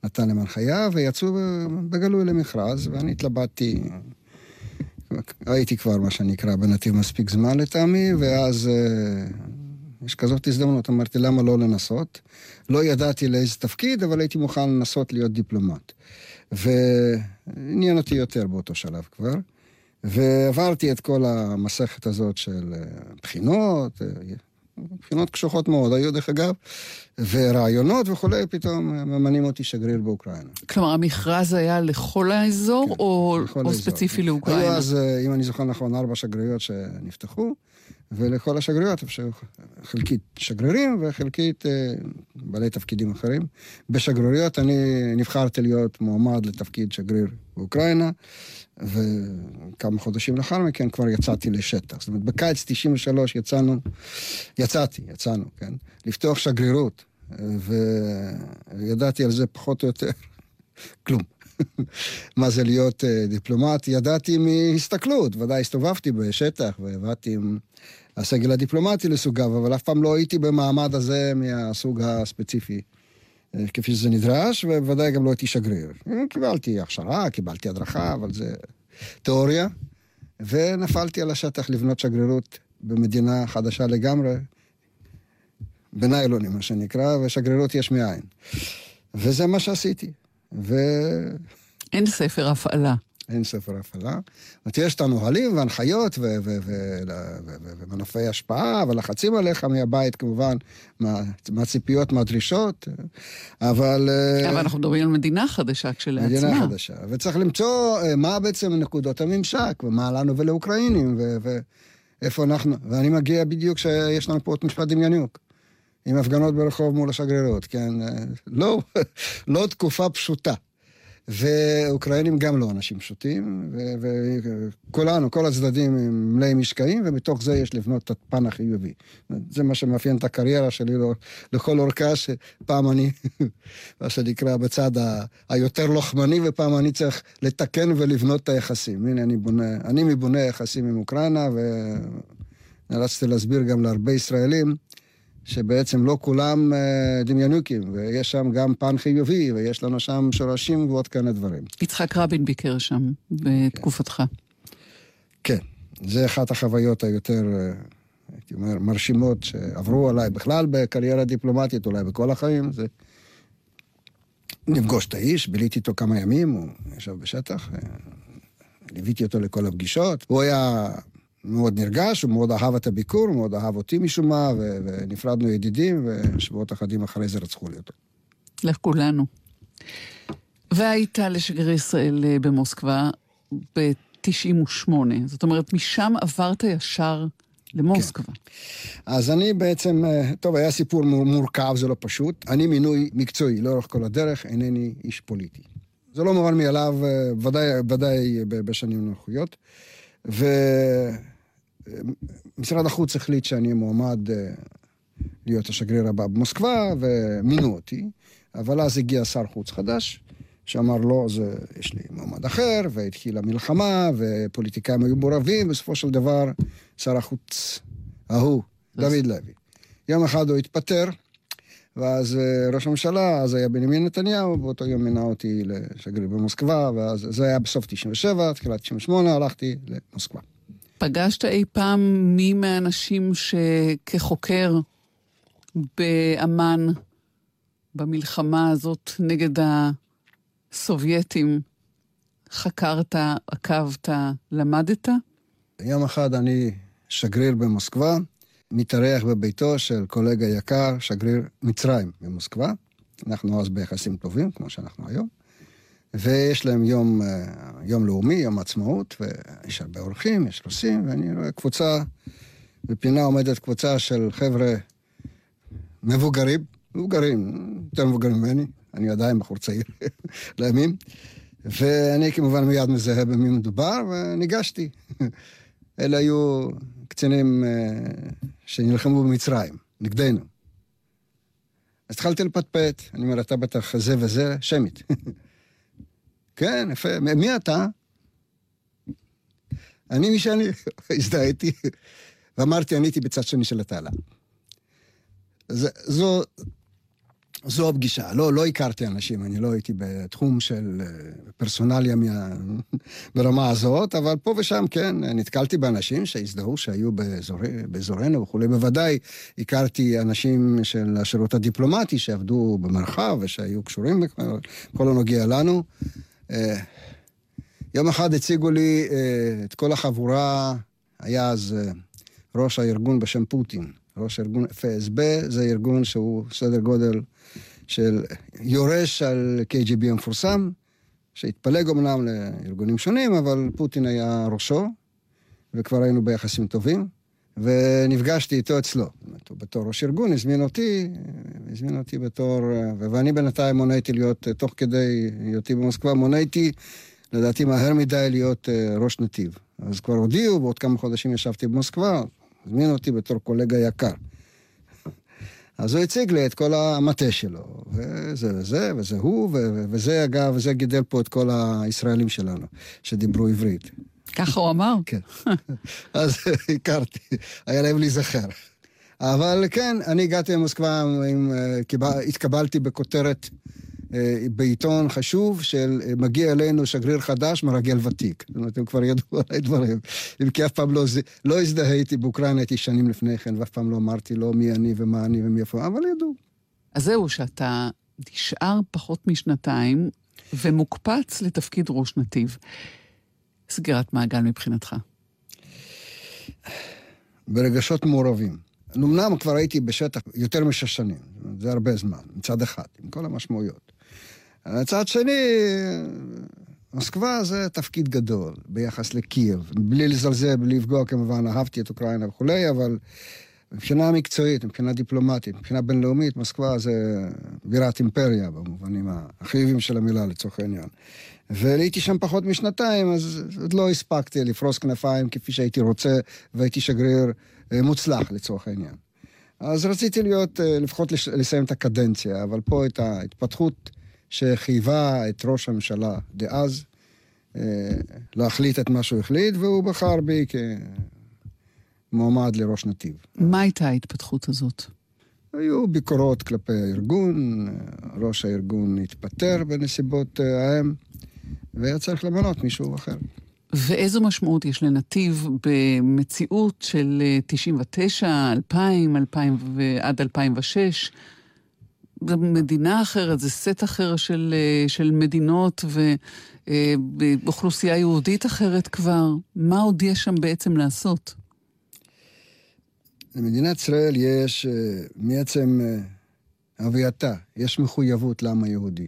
S4: שנתן להם הנחיה, ויצאו בגלוי למכרז, ואני התלבטתי, הייתי כבר, מה שנקרא, בנתיב מספיק זמן לטעמי, ואז uh, יש כזאת הזדמנות, אמרתי, למה לא לנסות? לא ידעתי לאיזה תפקיד, אבל הייתי מוכן לנסות להיות דיפלומט. ועניין אותי יותר באותו שלב כבר. ועברתי את כל המסכת הזאת של אה, בחינות, אה, בחינות קשוחות מאוד היו דרך אגב, ורעיונות וכולי, פתאום ממנים אותי שגריר באוקראינה.
S3: כלומר, המכרז היה לכל האזור, כן, או, לכל או האזור. ספציפי לאוקראינה?
S4: היו אז, אה, אם אני זוכר נכון, ארבע שגרירויות שנפתחו, ולכל השגרירויות חלקית שגרירים וחלקית אה, בעלי תפקידים אחרים. בשגרירויות אני נבחרתי להיות מועמד לתפקיד שגריר באוקראינה, וכמה חודשים לאחר מכן כבר יצאתי לשטח. זאת אומרת, בקיץ 93 יצאנו, יצאתי, יצאנו, כן, לפתוח שגרירות, וידעתי על זה פחות או יותר כלום. מה זה להיות uh, דיפלומט, ידעתי מהסתכלות, ודאי הסתובבתי בשטח ועבדתי עם הסגל הדיפלומטי לסוגיו, אבל אף פעם לא הייתי במעמד הזה מהסוג הספציפי. אה, כפי שזה נדרש, ובוודאי גם לא הייתי שגריר. קיבלתי הכשרה, קיבלתי הדרכה, אבל זה תיאוריה, ונפלתי על השטח לבנות שגרירות במדינה חדשה לגמרי, בניילונים, מה שנקרא, ושגרירות יש מאין. וזה מה שעשיתי. ו...
S3: אין ספר הפעלה.
S4: אין ספר הפעלה. זאת אומרת, יש את הנהלים והנחיות ומנופי השפעה ולחצים עליך מהבית, כמובן, מהציפיות, מהדרישות, אבל...
S3: אה, אבל אנחנו מדברים על מדינה חדשה כשלעצמה.
S4: מדינה חדשה, וצריך למצוא אה, מה בעצם נקודות הממשק, ומה לנו ולאוקראינים, ואיפה אנחנו... ואני מגיע בדיוק כשיש לנו פה את משפט דמיוניוק. עם הפגנות ברחוב מול השגרירות, כן? לא, לא תקופה פשוטה. ואוקראינים גם לא אנשים פשוטים, וכולנו, כל הצדדים הם מלאי משקעים, ומתוך זה יש לבנות את הפן החיובי. זה מה שמאפיין את הקריירה שלי לא, לכל אורכה, שפעם אני, מה שנקרא, בצד היותר לוחמני, ופעם אני צריך לתקן ולבנות את היחסים. הנה, אני בונה, אני מבונה יחסים עם אוקראינה, ונאלצתי להסביר גם להרבה ישראלים, שבעצם לא כולם אה, דמיינוקים, ויש שם גם פן חיובי, ויש לנו שם שורשים ועוד כאלה דברים.
S3: יצחק רבין ביקר שם בתקופתך.
S4: כן, זה אחת החוויות היותר, אה, הייתי אומר, מרשימות שעברו עליי בכלל בקריירה דיפלומטית, אולי בכל החיים, זה... נפגוש את האיש, ביליתי איתו כמה ימים, הוא ישב בשטח, אה, ליוויתי אותו לכל הפגישות. הוא היה מאוד נרגש, הוא מאוד אהב את הביקור, הוא מאוד אהב אותי משום מה, ונפרדנו ידידים, ושבועות אחדים אחרי זה רצחו לי אותו.
S3: לכולנו. והיית לשגריר ישראל אה, במוסקבה ב-98, זאת אומרת, משם עברת ישר למוסקבה. כן.
S4: אז אני בעצם, אה, טוב, היה סיפור מורכב, זה לא פשוט. אני מינוי מקצועי לאורך כל הדרך, אינני איש פוליטי. זה לא מובן מאליו, אה, ודאי, ודאי בשנים נוחיות. ומשרד החוץ החליט שאני מועמד אה, להיות השגריר הבא במוסקבה, ומינו אותי, אבל אז הגיע שר חוץ חדש, שאמר לא, זה, יש לי מועמד אחר, והתחילה מלחמה, ופוליטיקאים היו מעורבים, בסופו של דבר, שר החוץ ההוא, דוד לוי. יום אחד הוא התפטר, ואז אה, ראש הממשלה, אז היה בנימין נתניהו, באותו יום מינה אותי לשגריר במוסקבה, ואז זה היה בסוף 97, תחילת 98, הלכתי למוסקבה.
S3: פגשת אי פעם מי מהאנשים שכחוקר באמ"ן, במלחמה הזאת נגד סובייטים חקרת, עקבת, למדת?
S4: יום אחד אני שגריר במוסקבה, מתארח בביתו של קולגה יקר, שגריר מצרים במוסקבה. אנחנו אז ביחסים טובים, כמו שאנחנו היום. ויש להם יום, אה, יום לאומי, יום עצמאות, ויש הרבה אורחים, יש רוסים, ואני רואה קבוצה, בפינה עומדת קבוצה של חבר'ה מבוגרים, מבוגרים, יותר מבוגרים ממני, אני עדיין בחור צעיר לימים, ואני כמובן מיד מזהה במי מדובר, וניגשתי. אלה היו קצינים אה, שנלחמו במצרים, נגדנו. אז התחלתי לפטפט, אני אומר, אתה בטח זה וזה, שמית. כן, יפה. מי אתה? אני מי שאני, הזדהיתי, ואמרתי, אני הייתי בצד שני של התעלה. זו, זו הפגישה. לא, לא הכרתי אנשים, אני לא הייתי בתחום של אה, פרסונליה מה... ברמה הזאת, אבל פה ושם כן, נתקלתי באנשים שהזדהו, שהיו באזור... באזורנו וכולי. בוודאי הכרתי אנשים של השירות הדיפלומטי שעבדו במרחב ושהיו קשורים בכל הנוגע לנו. אה, יום אחד הציגו לי אה, את כל החבורה, היה אז ראש הארגון בשם פוטין. ראש הארגון FSB, זה ארגון שהוא סדר גודל של יורש על KGB המפורסם, שהתפלג אמנם לארגונים שונים, אבל פוטין היה ראשו, וכבר היינו ביחסים טובים, ונפגשתי איתו אצלו. אומרת, בתור ראש ארגון, הזמין אותי, הזמין אותי בתור... ואני בינתיים מוניתי להיות, תוך כדי היותי במוסקבה, מוניתי, לדעתי מהר מדי להיות אה, ראש נתיב. אז כבר הודיעו, בעוד כמה חודשים ישבתי במוסקבה, הזמין אותי בתור קולגה יקר. אז הוא הציג לי את כל המטה שלו, וזה וזה, וזה הוא, וזה אגב, וזה גידל פה את כל הישראלים שלנו, שדיברו עברית.
S3: ככה הוא אמר?
S4: כן. אז הכרתי, היה להם להיזכר. אבל כן, אני הגעתי למוסקבה, אה, התקבלתי בכותרת אה, בעיתון חשוב של אה, מגיע אלינו שגריר חדש, מרגל ותיק. זאת אומרת, הם כבר ידעו עליי דברים. אם כי אף פעם לא, לא הזדהיתי באוקראינה, הייתי שנים לפני כן, ואף פעם לא אמרתי לא מי אני ומה אני ומאיפה, אבל ידעו.
S3: אז זהו, שאתה נשאר פחות משנתיים ומוקפץ לתפקיד ראש נתיב. סגירת מעגל מבחינתך.
S4: ברגשות מעורבים. אמנם כבר הייתי בשטח יותר משש שנים, זה הרבה זמן, מצד אחד, עם כל המשמעויות. מצד שני, מוסקבה זה תפקיד גדול ביחס לקייב. בלי לזלזל, בלי לפגוע כמובן, אהבתי את אוקראינה וכולי, אבל מבחינה מקצועית, מבחינה דיפלומטית, מבחינה בינלאומית, מוסקבה זה בירת אימפריה במובנים החיובים של המילה לצורך העניין. והייתי שם פחות משנתיים, אז עוד לא הספקתי לפרוס כנפיים כפי שהייתי רוצה, והייתי שגריר אה, מוצלח לצורך העניין. אז רציתי להיות, אה, לפחות לסיים את הקדנציה, אבל פה את ההתפתחות שחייבה את ראש הממשלה דאז אה, להחליט את מה שהוא החליט, והוא בחר בי כמועמד לראש נתיב.
S3: מה הייתה ההתפתחות הזאת?
S4: היו ביקורות כלפי הארגון, ראש הארגון התפטר בנסיבות ההם, והיה צריך למנות מישהו אחר.
S3: ואיזו משמעות יש לנתיב במציאות של 99, 2000, 2000 ועד 2006? זו מדינה אחרת, זה סט אחר של, אה, של מדינות ובאוכלוסייה יהודית אחרת כבר. מה עוד יש שם בעצם לעשות?
S4: למדינת ישראל יש אה, מעצם אה, הווייתה, יש מחויבות לעם היהודי.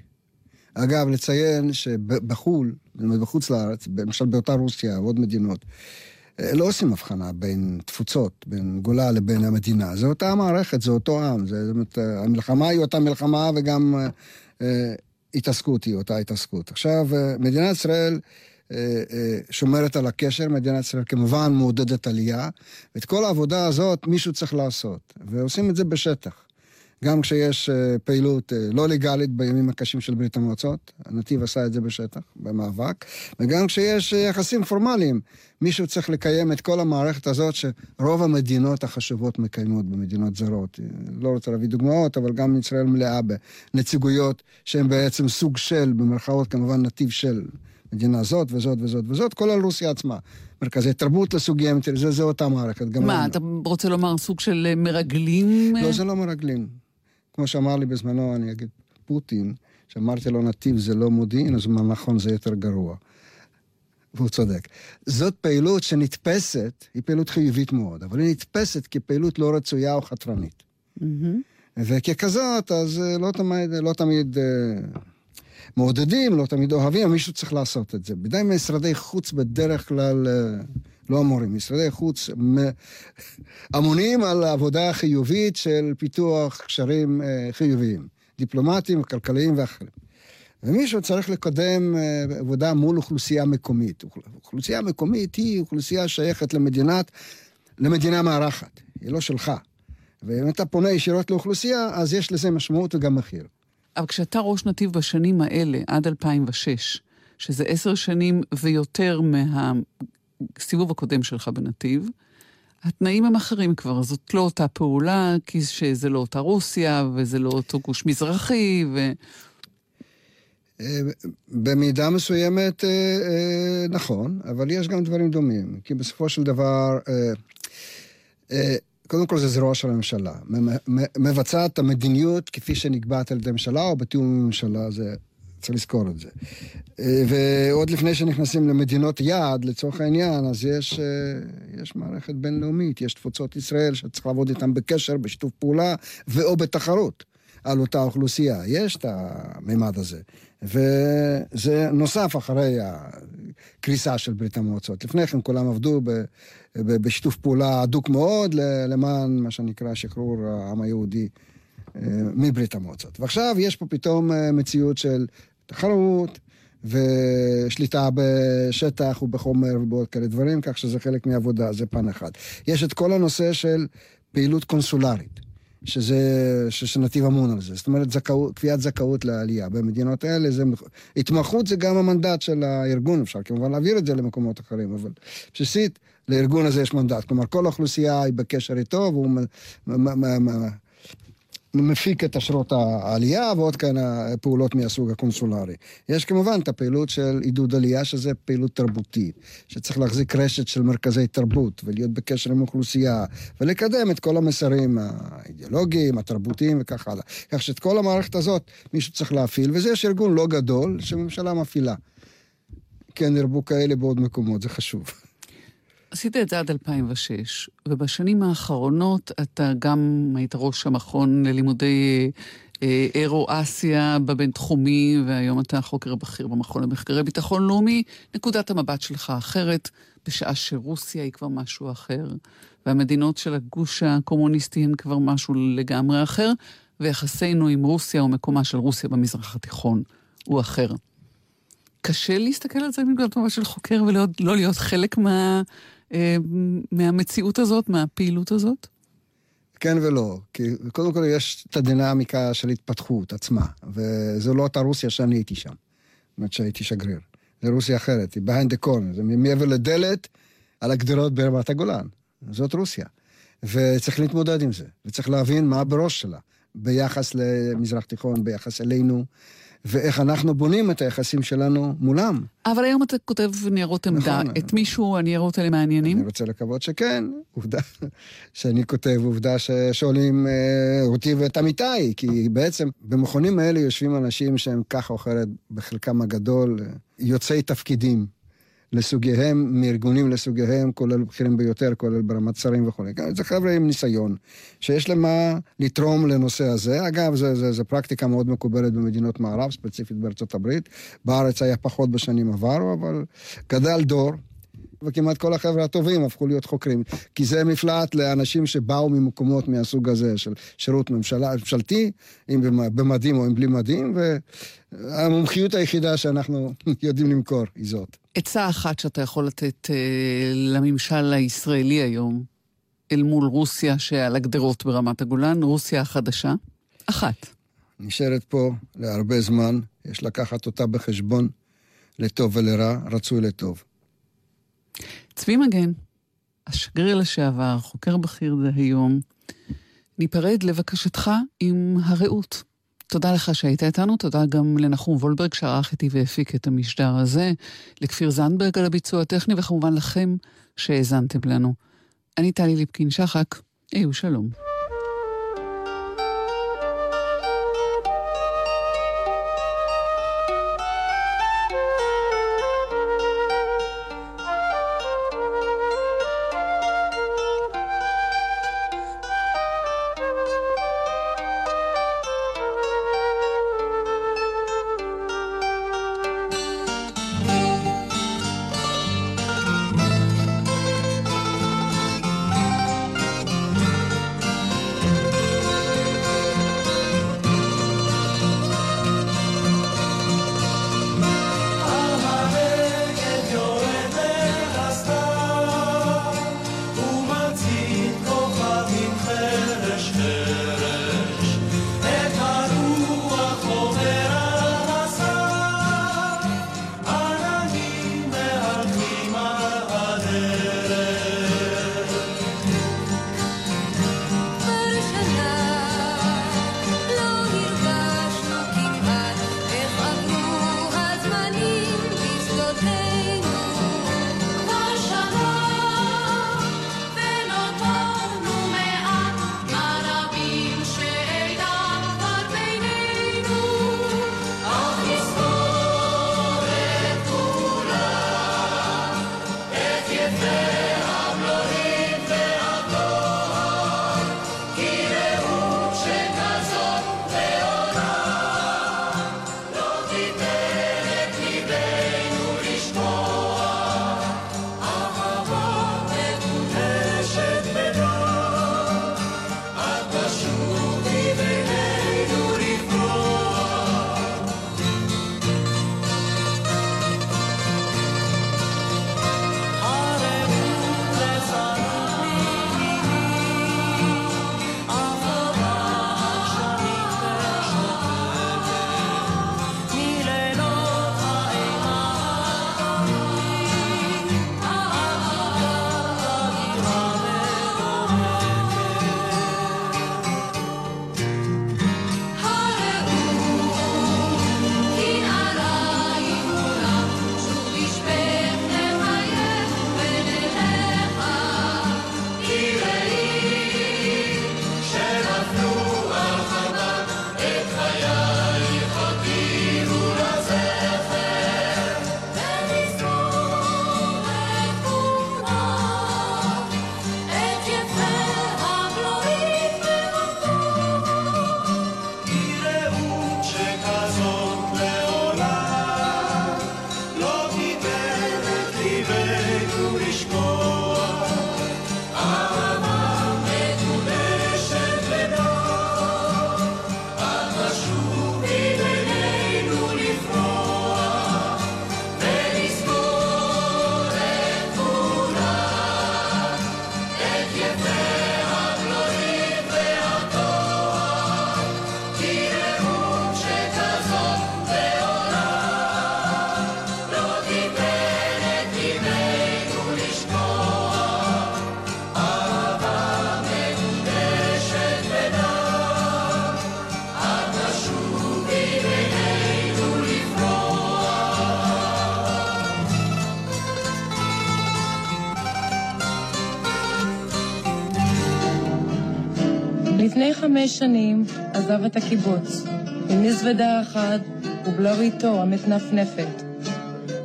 S4: אגב, לציין שבחו"ל, בחוץ לארץ, למשל באותה רוסיה ועוד מדינות, אה, לא עושים הבחנה בין תפוצות, בין גולה לבין המדינה. זה אותה מערכת, זה אותו עם. זה, זאת אומרת, המלחמה היא אותה מלחמה וגם אה, אה, התעסקות היא אותה התעסקות. עכשיו, אה, מדינת ישראל אה, אה, שומרת על הקשר, מדינת ישראל כמובן מעודדת עלייה, ואת כל העבודה הזאת מישהו צריך לעשות, ועושים את זה בשטח. גם כשיש אה, פעילות אה, לא לגאלית בימים הקשים של ברית המועצות, הנתיב עשה את זה בשטח, במאבק, וגם כשיש אה, יחסים פורמליים, מישהו צריך לקיים את כל המערכת הזאת שרוב המדינות החשובות מקיימות במדינות זרות. לא רוצה להביא דוגמאות, אבל גם ישראל מלאה בנציגויות שהן בעצם סוג של, במרכאות כמובן נתיב של מדינה זאת וזאת וזאת וזאת, כולל רוסיה עצמה. מרכזי תרבות לסוגיה, זה, זה אותה מערכת.
S3: מה, אתה רוצה לומר סוג של מרגלים?
S4: לא, זה לא מרגלים. כמו שאמר לי בזמנו, אני אגיד, פוטין, כשאמרתי לו נתיב זה לא מודיעין, אז אמר נכון, זה יותר גרוע. והוא צודק. זאת פעילות שנתפסת, היא פעילות חיובית מאוד, אבל היא נתפסת כפעילות לא רצויה או חתרנית. Mm-hmm. וככזאת, אז אה, לא תמיד, לא תמיד אה, מעודדים, לא תמיד אוהבים, מישהו צריך לעשות את זה. בדי משרדי חוץ בדרך כלל אה, לא אמורים. משרדי חוץ אמונים על העבודה החיובית של פיתוח קשרים חיוביים, דיפלומטיים, כלכליים ואחרים. ומישהו צריך לקדם עבודה מול אוכלוסייה מקומית. אוכלוסייה מקומית היא אוכלוסייה שייכת למדינת, למדינה מארחת, היא לא שלך. ואם אתה פונה ישירות לאוכלוסייה, אז יש לזה משמעות וגם מחיר.
S3: אבל כשאתה ראש נתיב בשנים האלה, עד 2006, שזה עשר שנים ויותר מהסיבוב הקודם שלך בנתיב, התנאים הם אחרים כבר, זאת לא אותה פעולה, כי שזה לא אותה רוסיה, וזה לא אותו גוש מזרחי, ו...
S4: אה, במידה מסוימת, אה, אה, נכון, אבל יש גם דברים דומים. כי בסופו של דבר, קודם כל זה זרוע של הממשלה. מבצעת המדיניות כפי שנקבעת על ידי הממשלה, או בתיאום עם הממשלה, זה, צריך לזכור את זה. אה, ועוד לפני שנכנסים למדינות יעד, לצורך העניין, אז יש, אה, יש מערכת בינלאומית, יש תפוצות ישראל שצריך לעבוד איתן בקשר, בשיתוף פעולה, ואו בתחרות. על אותה אוכלוסייה. יש את הממד הזה. וזה נוסף אחרי הקריסה של ברית המועצות. לפני כן כולם עבדו ב, ב, בשיתוף פעולה הדוק מאוד למען מה שנקרא שחרור העם היהודי אה, מברית המועצות. ועכשיו יש פה פתאום מציאות של תחרות, ושליטה בשטח ובחומר ובעוד כאלה דברים, כך שזה חלק מעבודה, זה פן אחד. יש את כל הנושא של פעילות קונסולרית. שזה, שנתיב אמון על זה. זאת אומרת, זכאות, קביעת זכאות לעלייה. במדינות האלה זה... התמחות זה גם המנדט של הארגון, אפשר כמובן להעביר את זה למקומות אחרים, אבל בסיסית, לארגון הזה יש מנדט. כלומר, כל האוכלוסייה היא בקשר איתו, והוא מפיק את אשרות העלייה ועוד כהנה פעולות מהסוג הקונסולרי. יש כמובן את הפעילות של עידוד עלייה, שזה פעילות תרבותית, שצריך להחזיק רשת של מרכזי תרבות ולהיות בקשר עם אוכלוסייה, ולקדם את כל המסרים האידיאולוגיים, התרבותיים וכך הלאה. כך שאת כל המערכת הזאת מישהו צריך להפעיל, וזה יש ארגון לא גדול שממשלה מפעילה. כן ירבו כאלה בעוד מקומות, זה חשוב.
S3: עשית את זה עד 2006, ובשנים האחרונות אתה גם היית ראש המכון ללימודי אה, אירו-אסיה בבינתחומי, והיום אתה חוקר בכיר במכון למחקרי ביטחון לאומי. נקודת המבט שלך אחרת, בשעה שרוסיה היא כבר משהו אחר, והמדינות של הגוש הקומוניסטי הן כבר משהו לגמרי אחר, ויחסינו עם רוסיה ומקומה של רוסיה במזרח התיכון הוא אחר. קשה להסתכל על זה מנקודת מבט של חוקר ולא לא להיות חלק מה, מהמציאות הזאת, מהפעילות הזאת?
S4: כן ולא, כי קודם כל יש את הדינמיקה של התפתחות עצמה, וזו לא אותה רוסיה שאני הייתי שם, אומרת שהייתי שגריר. זו רוסיה אחרת, היא behind the corner, זה מעבר לדלת על הגדרות ברמת הגולן. זאת רוסיה. וצריך להתמודד עם זה, וצריך להבין מה בראש שלה, ביחס למזרח תיכון, ביחס אלינו, ואיך אנחנו בונים את היחסים שלנו מולם.
S3: אבל היום אתה כותב ניירות עמדה. נכון. את מישהו הניירות האלה מעניינים?
S4: אני רוצה לקוות שכן. עובדה שאני כותב, עובדה ששואלים אה, אותי ואת עמיתיי, כי בעצם במכונים האלה יושבים אנשים שהם ככה או אחרת, בחלקם הגדול, אה, יוצאי תפקידים. לסוגיהם, מארגונים לסוגיהם, כולל בכירים ביותר, כולל ברמת שרים וכו'. זה חבר'ה עם ניסיון, שיש להם מה לתרום לנושא הזה. אגב, זו פרקטיקה מאוד מקובלת במדינות מערב, ספציפית בארצות הברית. בארץ היה פחות בשנים עברו, אבל גדל דור. וכמעט כל החבר'ה הטובים הפכו להיות חוקרים. כי זה מפלט לאנשים שבאו ממקומות מהסוג הזה של שירות ממשלה, ממשלתי, אם במדים או אם בלי מדים, והמומחיות היחידה שאנחנו יודעים למכור היא זאת.
S3: עצה אחת שאתה יכול לתת אה, לממשל הישראלי היום, אל מול רוסיה שעל הגדרות ברמת הגולן, רוסיה החדשה? אחת.
S4: נשארת פה להרבה זמן, יש לקחת אותה בחשבון, לטוב ולרע, רצוי לטוב.
S3: צבי מגן, השגריר לשעבר, חוקר בכיר דהיום, ניפרד לבקשתך עם הרעות. תודה לך שהיית איתנו, תודה גם לנחום וולברג שערך איתי והפיק את המשדר הזה, לכפיר זנדברג על הביצוע הטכני, וכמובן לכם שהאזנתם לנו. אני טלי ליפקין-שחק, היו שלום.
S7: חמש שנים עזב את הקיבוץ, עם מזוודה אחת ובלריתו המתנפנפת.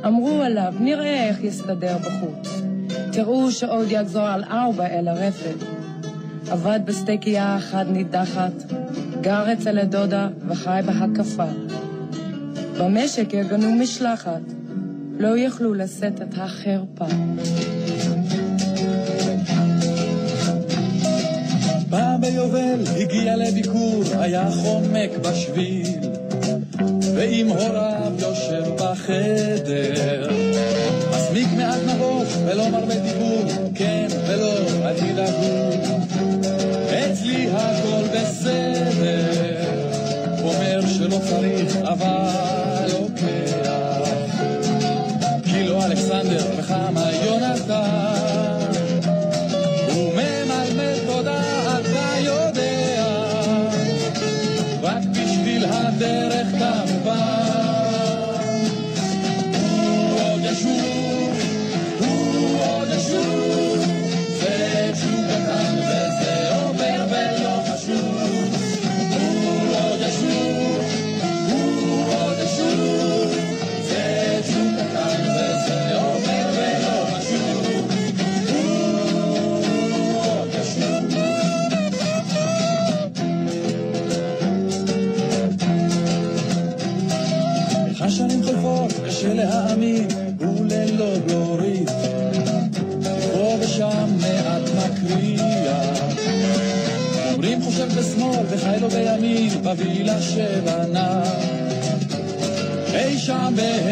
S7: אמרו עליו, נראה איך יסתדר בחוץ. תראו שעוד יחזור על ארבע אל הרפת. עבד בסטייקייה אחת נידחת, גר אצל הדודה וחי בהקפה. במשק ארגנו משלחת, לא יכלו לשאת את החרפה.
S8: פעם ביובל הגיע לביקור, היה חומק בשביל, ועם הוריו יושב בחדר. מסמיק מעט נבוך ולא מרבה דיבור, כן ולא, אל תדאגו, אצלי הכל בסדר. שבנה. אי שם בהרצליה,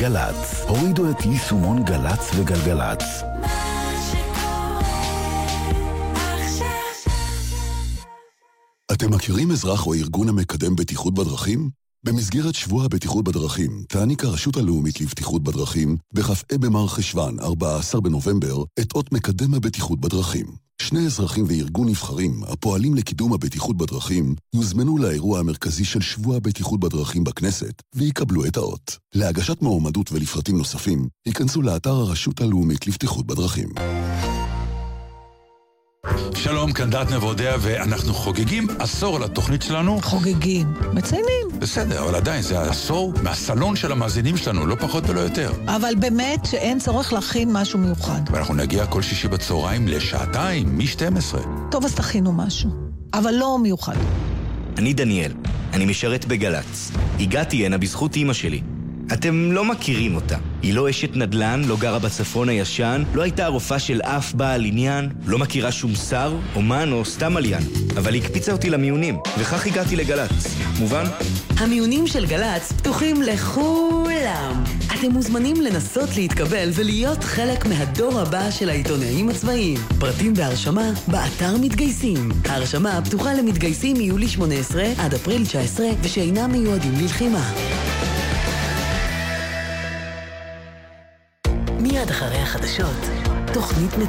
S9: גל"צ, הורידו את יישומון גל"צ וגלגלצ.
S10: אתם מכירים אזרח או ארגון המקדם בטיחות בדרכים? במסגרת שבוע הבטיחות בדרכים תעניק הרשות הלאומית לבטיחות בדרכים בכ"ה במר חשוון, 14 בנובמבר, את אות מקדם הבטיחות בדרכים. שני אזרחים וארגון נבחרים הפועלים לקידום הבטיחות בדרכים יוזמנו לאירוע המרכזי של שבוע הבטיחות בדרכים בכנסת ויקבלו את האות. להגשת מועמדות ולפרטים נוספים, ייכנסו לאתר הרשות הלאומית לבטיחות בדרכים.
S11: שלום, כאן דעת נבודיה, ואנחנו חוגגים עשור לתוכנית שלנו.
S12: חוגגים. מציינים.
S11: בסדר, אבל עדיין זה עשור מהסלון של המאזינים שלנו, לא פחות ולא יותר.
S12: אבל באמת שאין צורך להכין משהו מיוחד.
S11: ואנחנו נגיע כל שישי בצהריים לשעתיים, מ-12.
S12: טוב, אז תכינו משהו. אבל לא מיוחד.
S13: אני דניאל, אני משרת בגל"צ. הגעתי הנה בזכות אימא שלי. אתם לא מכירים אותה. היא לא אשת נדל"ן, לא גרה בצפון הישן, לא הייתה הרופאה של אף בעל עניין, לא מכירה שום שר, אומן או סתם עליין. אבל היא הקפיצה אותי למיונים, וכך הגעתי לגל"צ. מובן?
S14: המיונים של גל"צ פתוחים לכולם. אתם מוזמנים לנסות להתקבל ולהיות חלק מהדור הבא של העיתונאים הצבאיים. פרטים והרשמה באתר מתגייסים. ההרשמה פתוחה למתגייסים מיולי 18 עד אפריל 19 ושאינם מיועדים ללחימה. מיד אחרי החדשות, תוכנית מצ...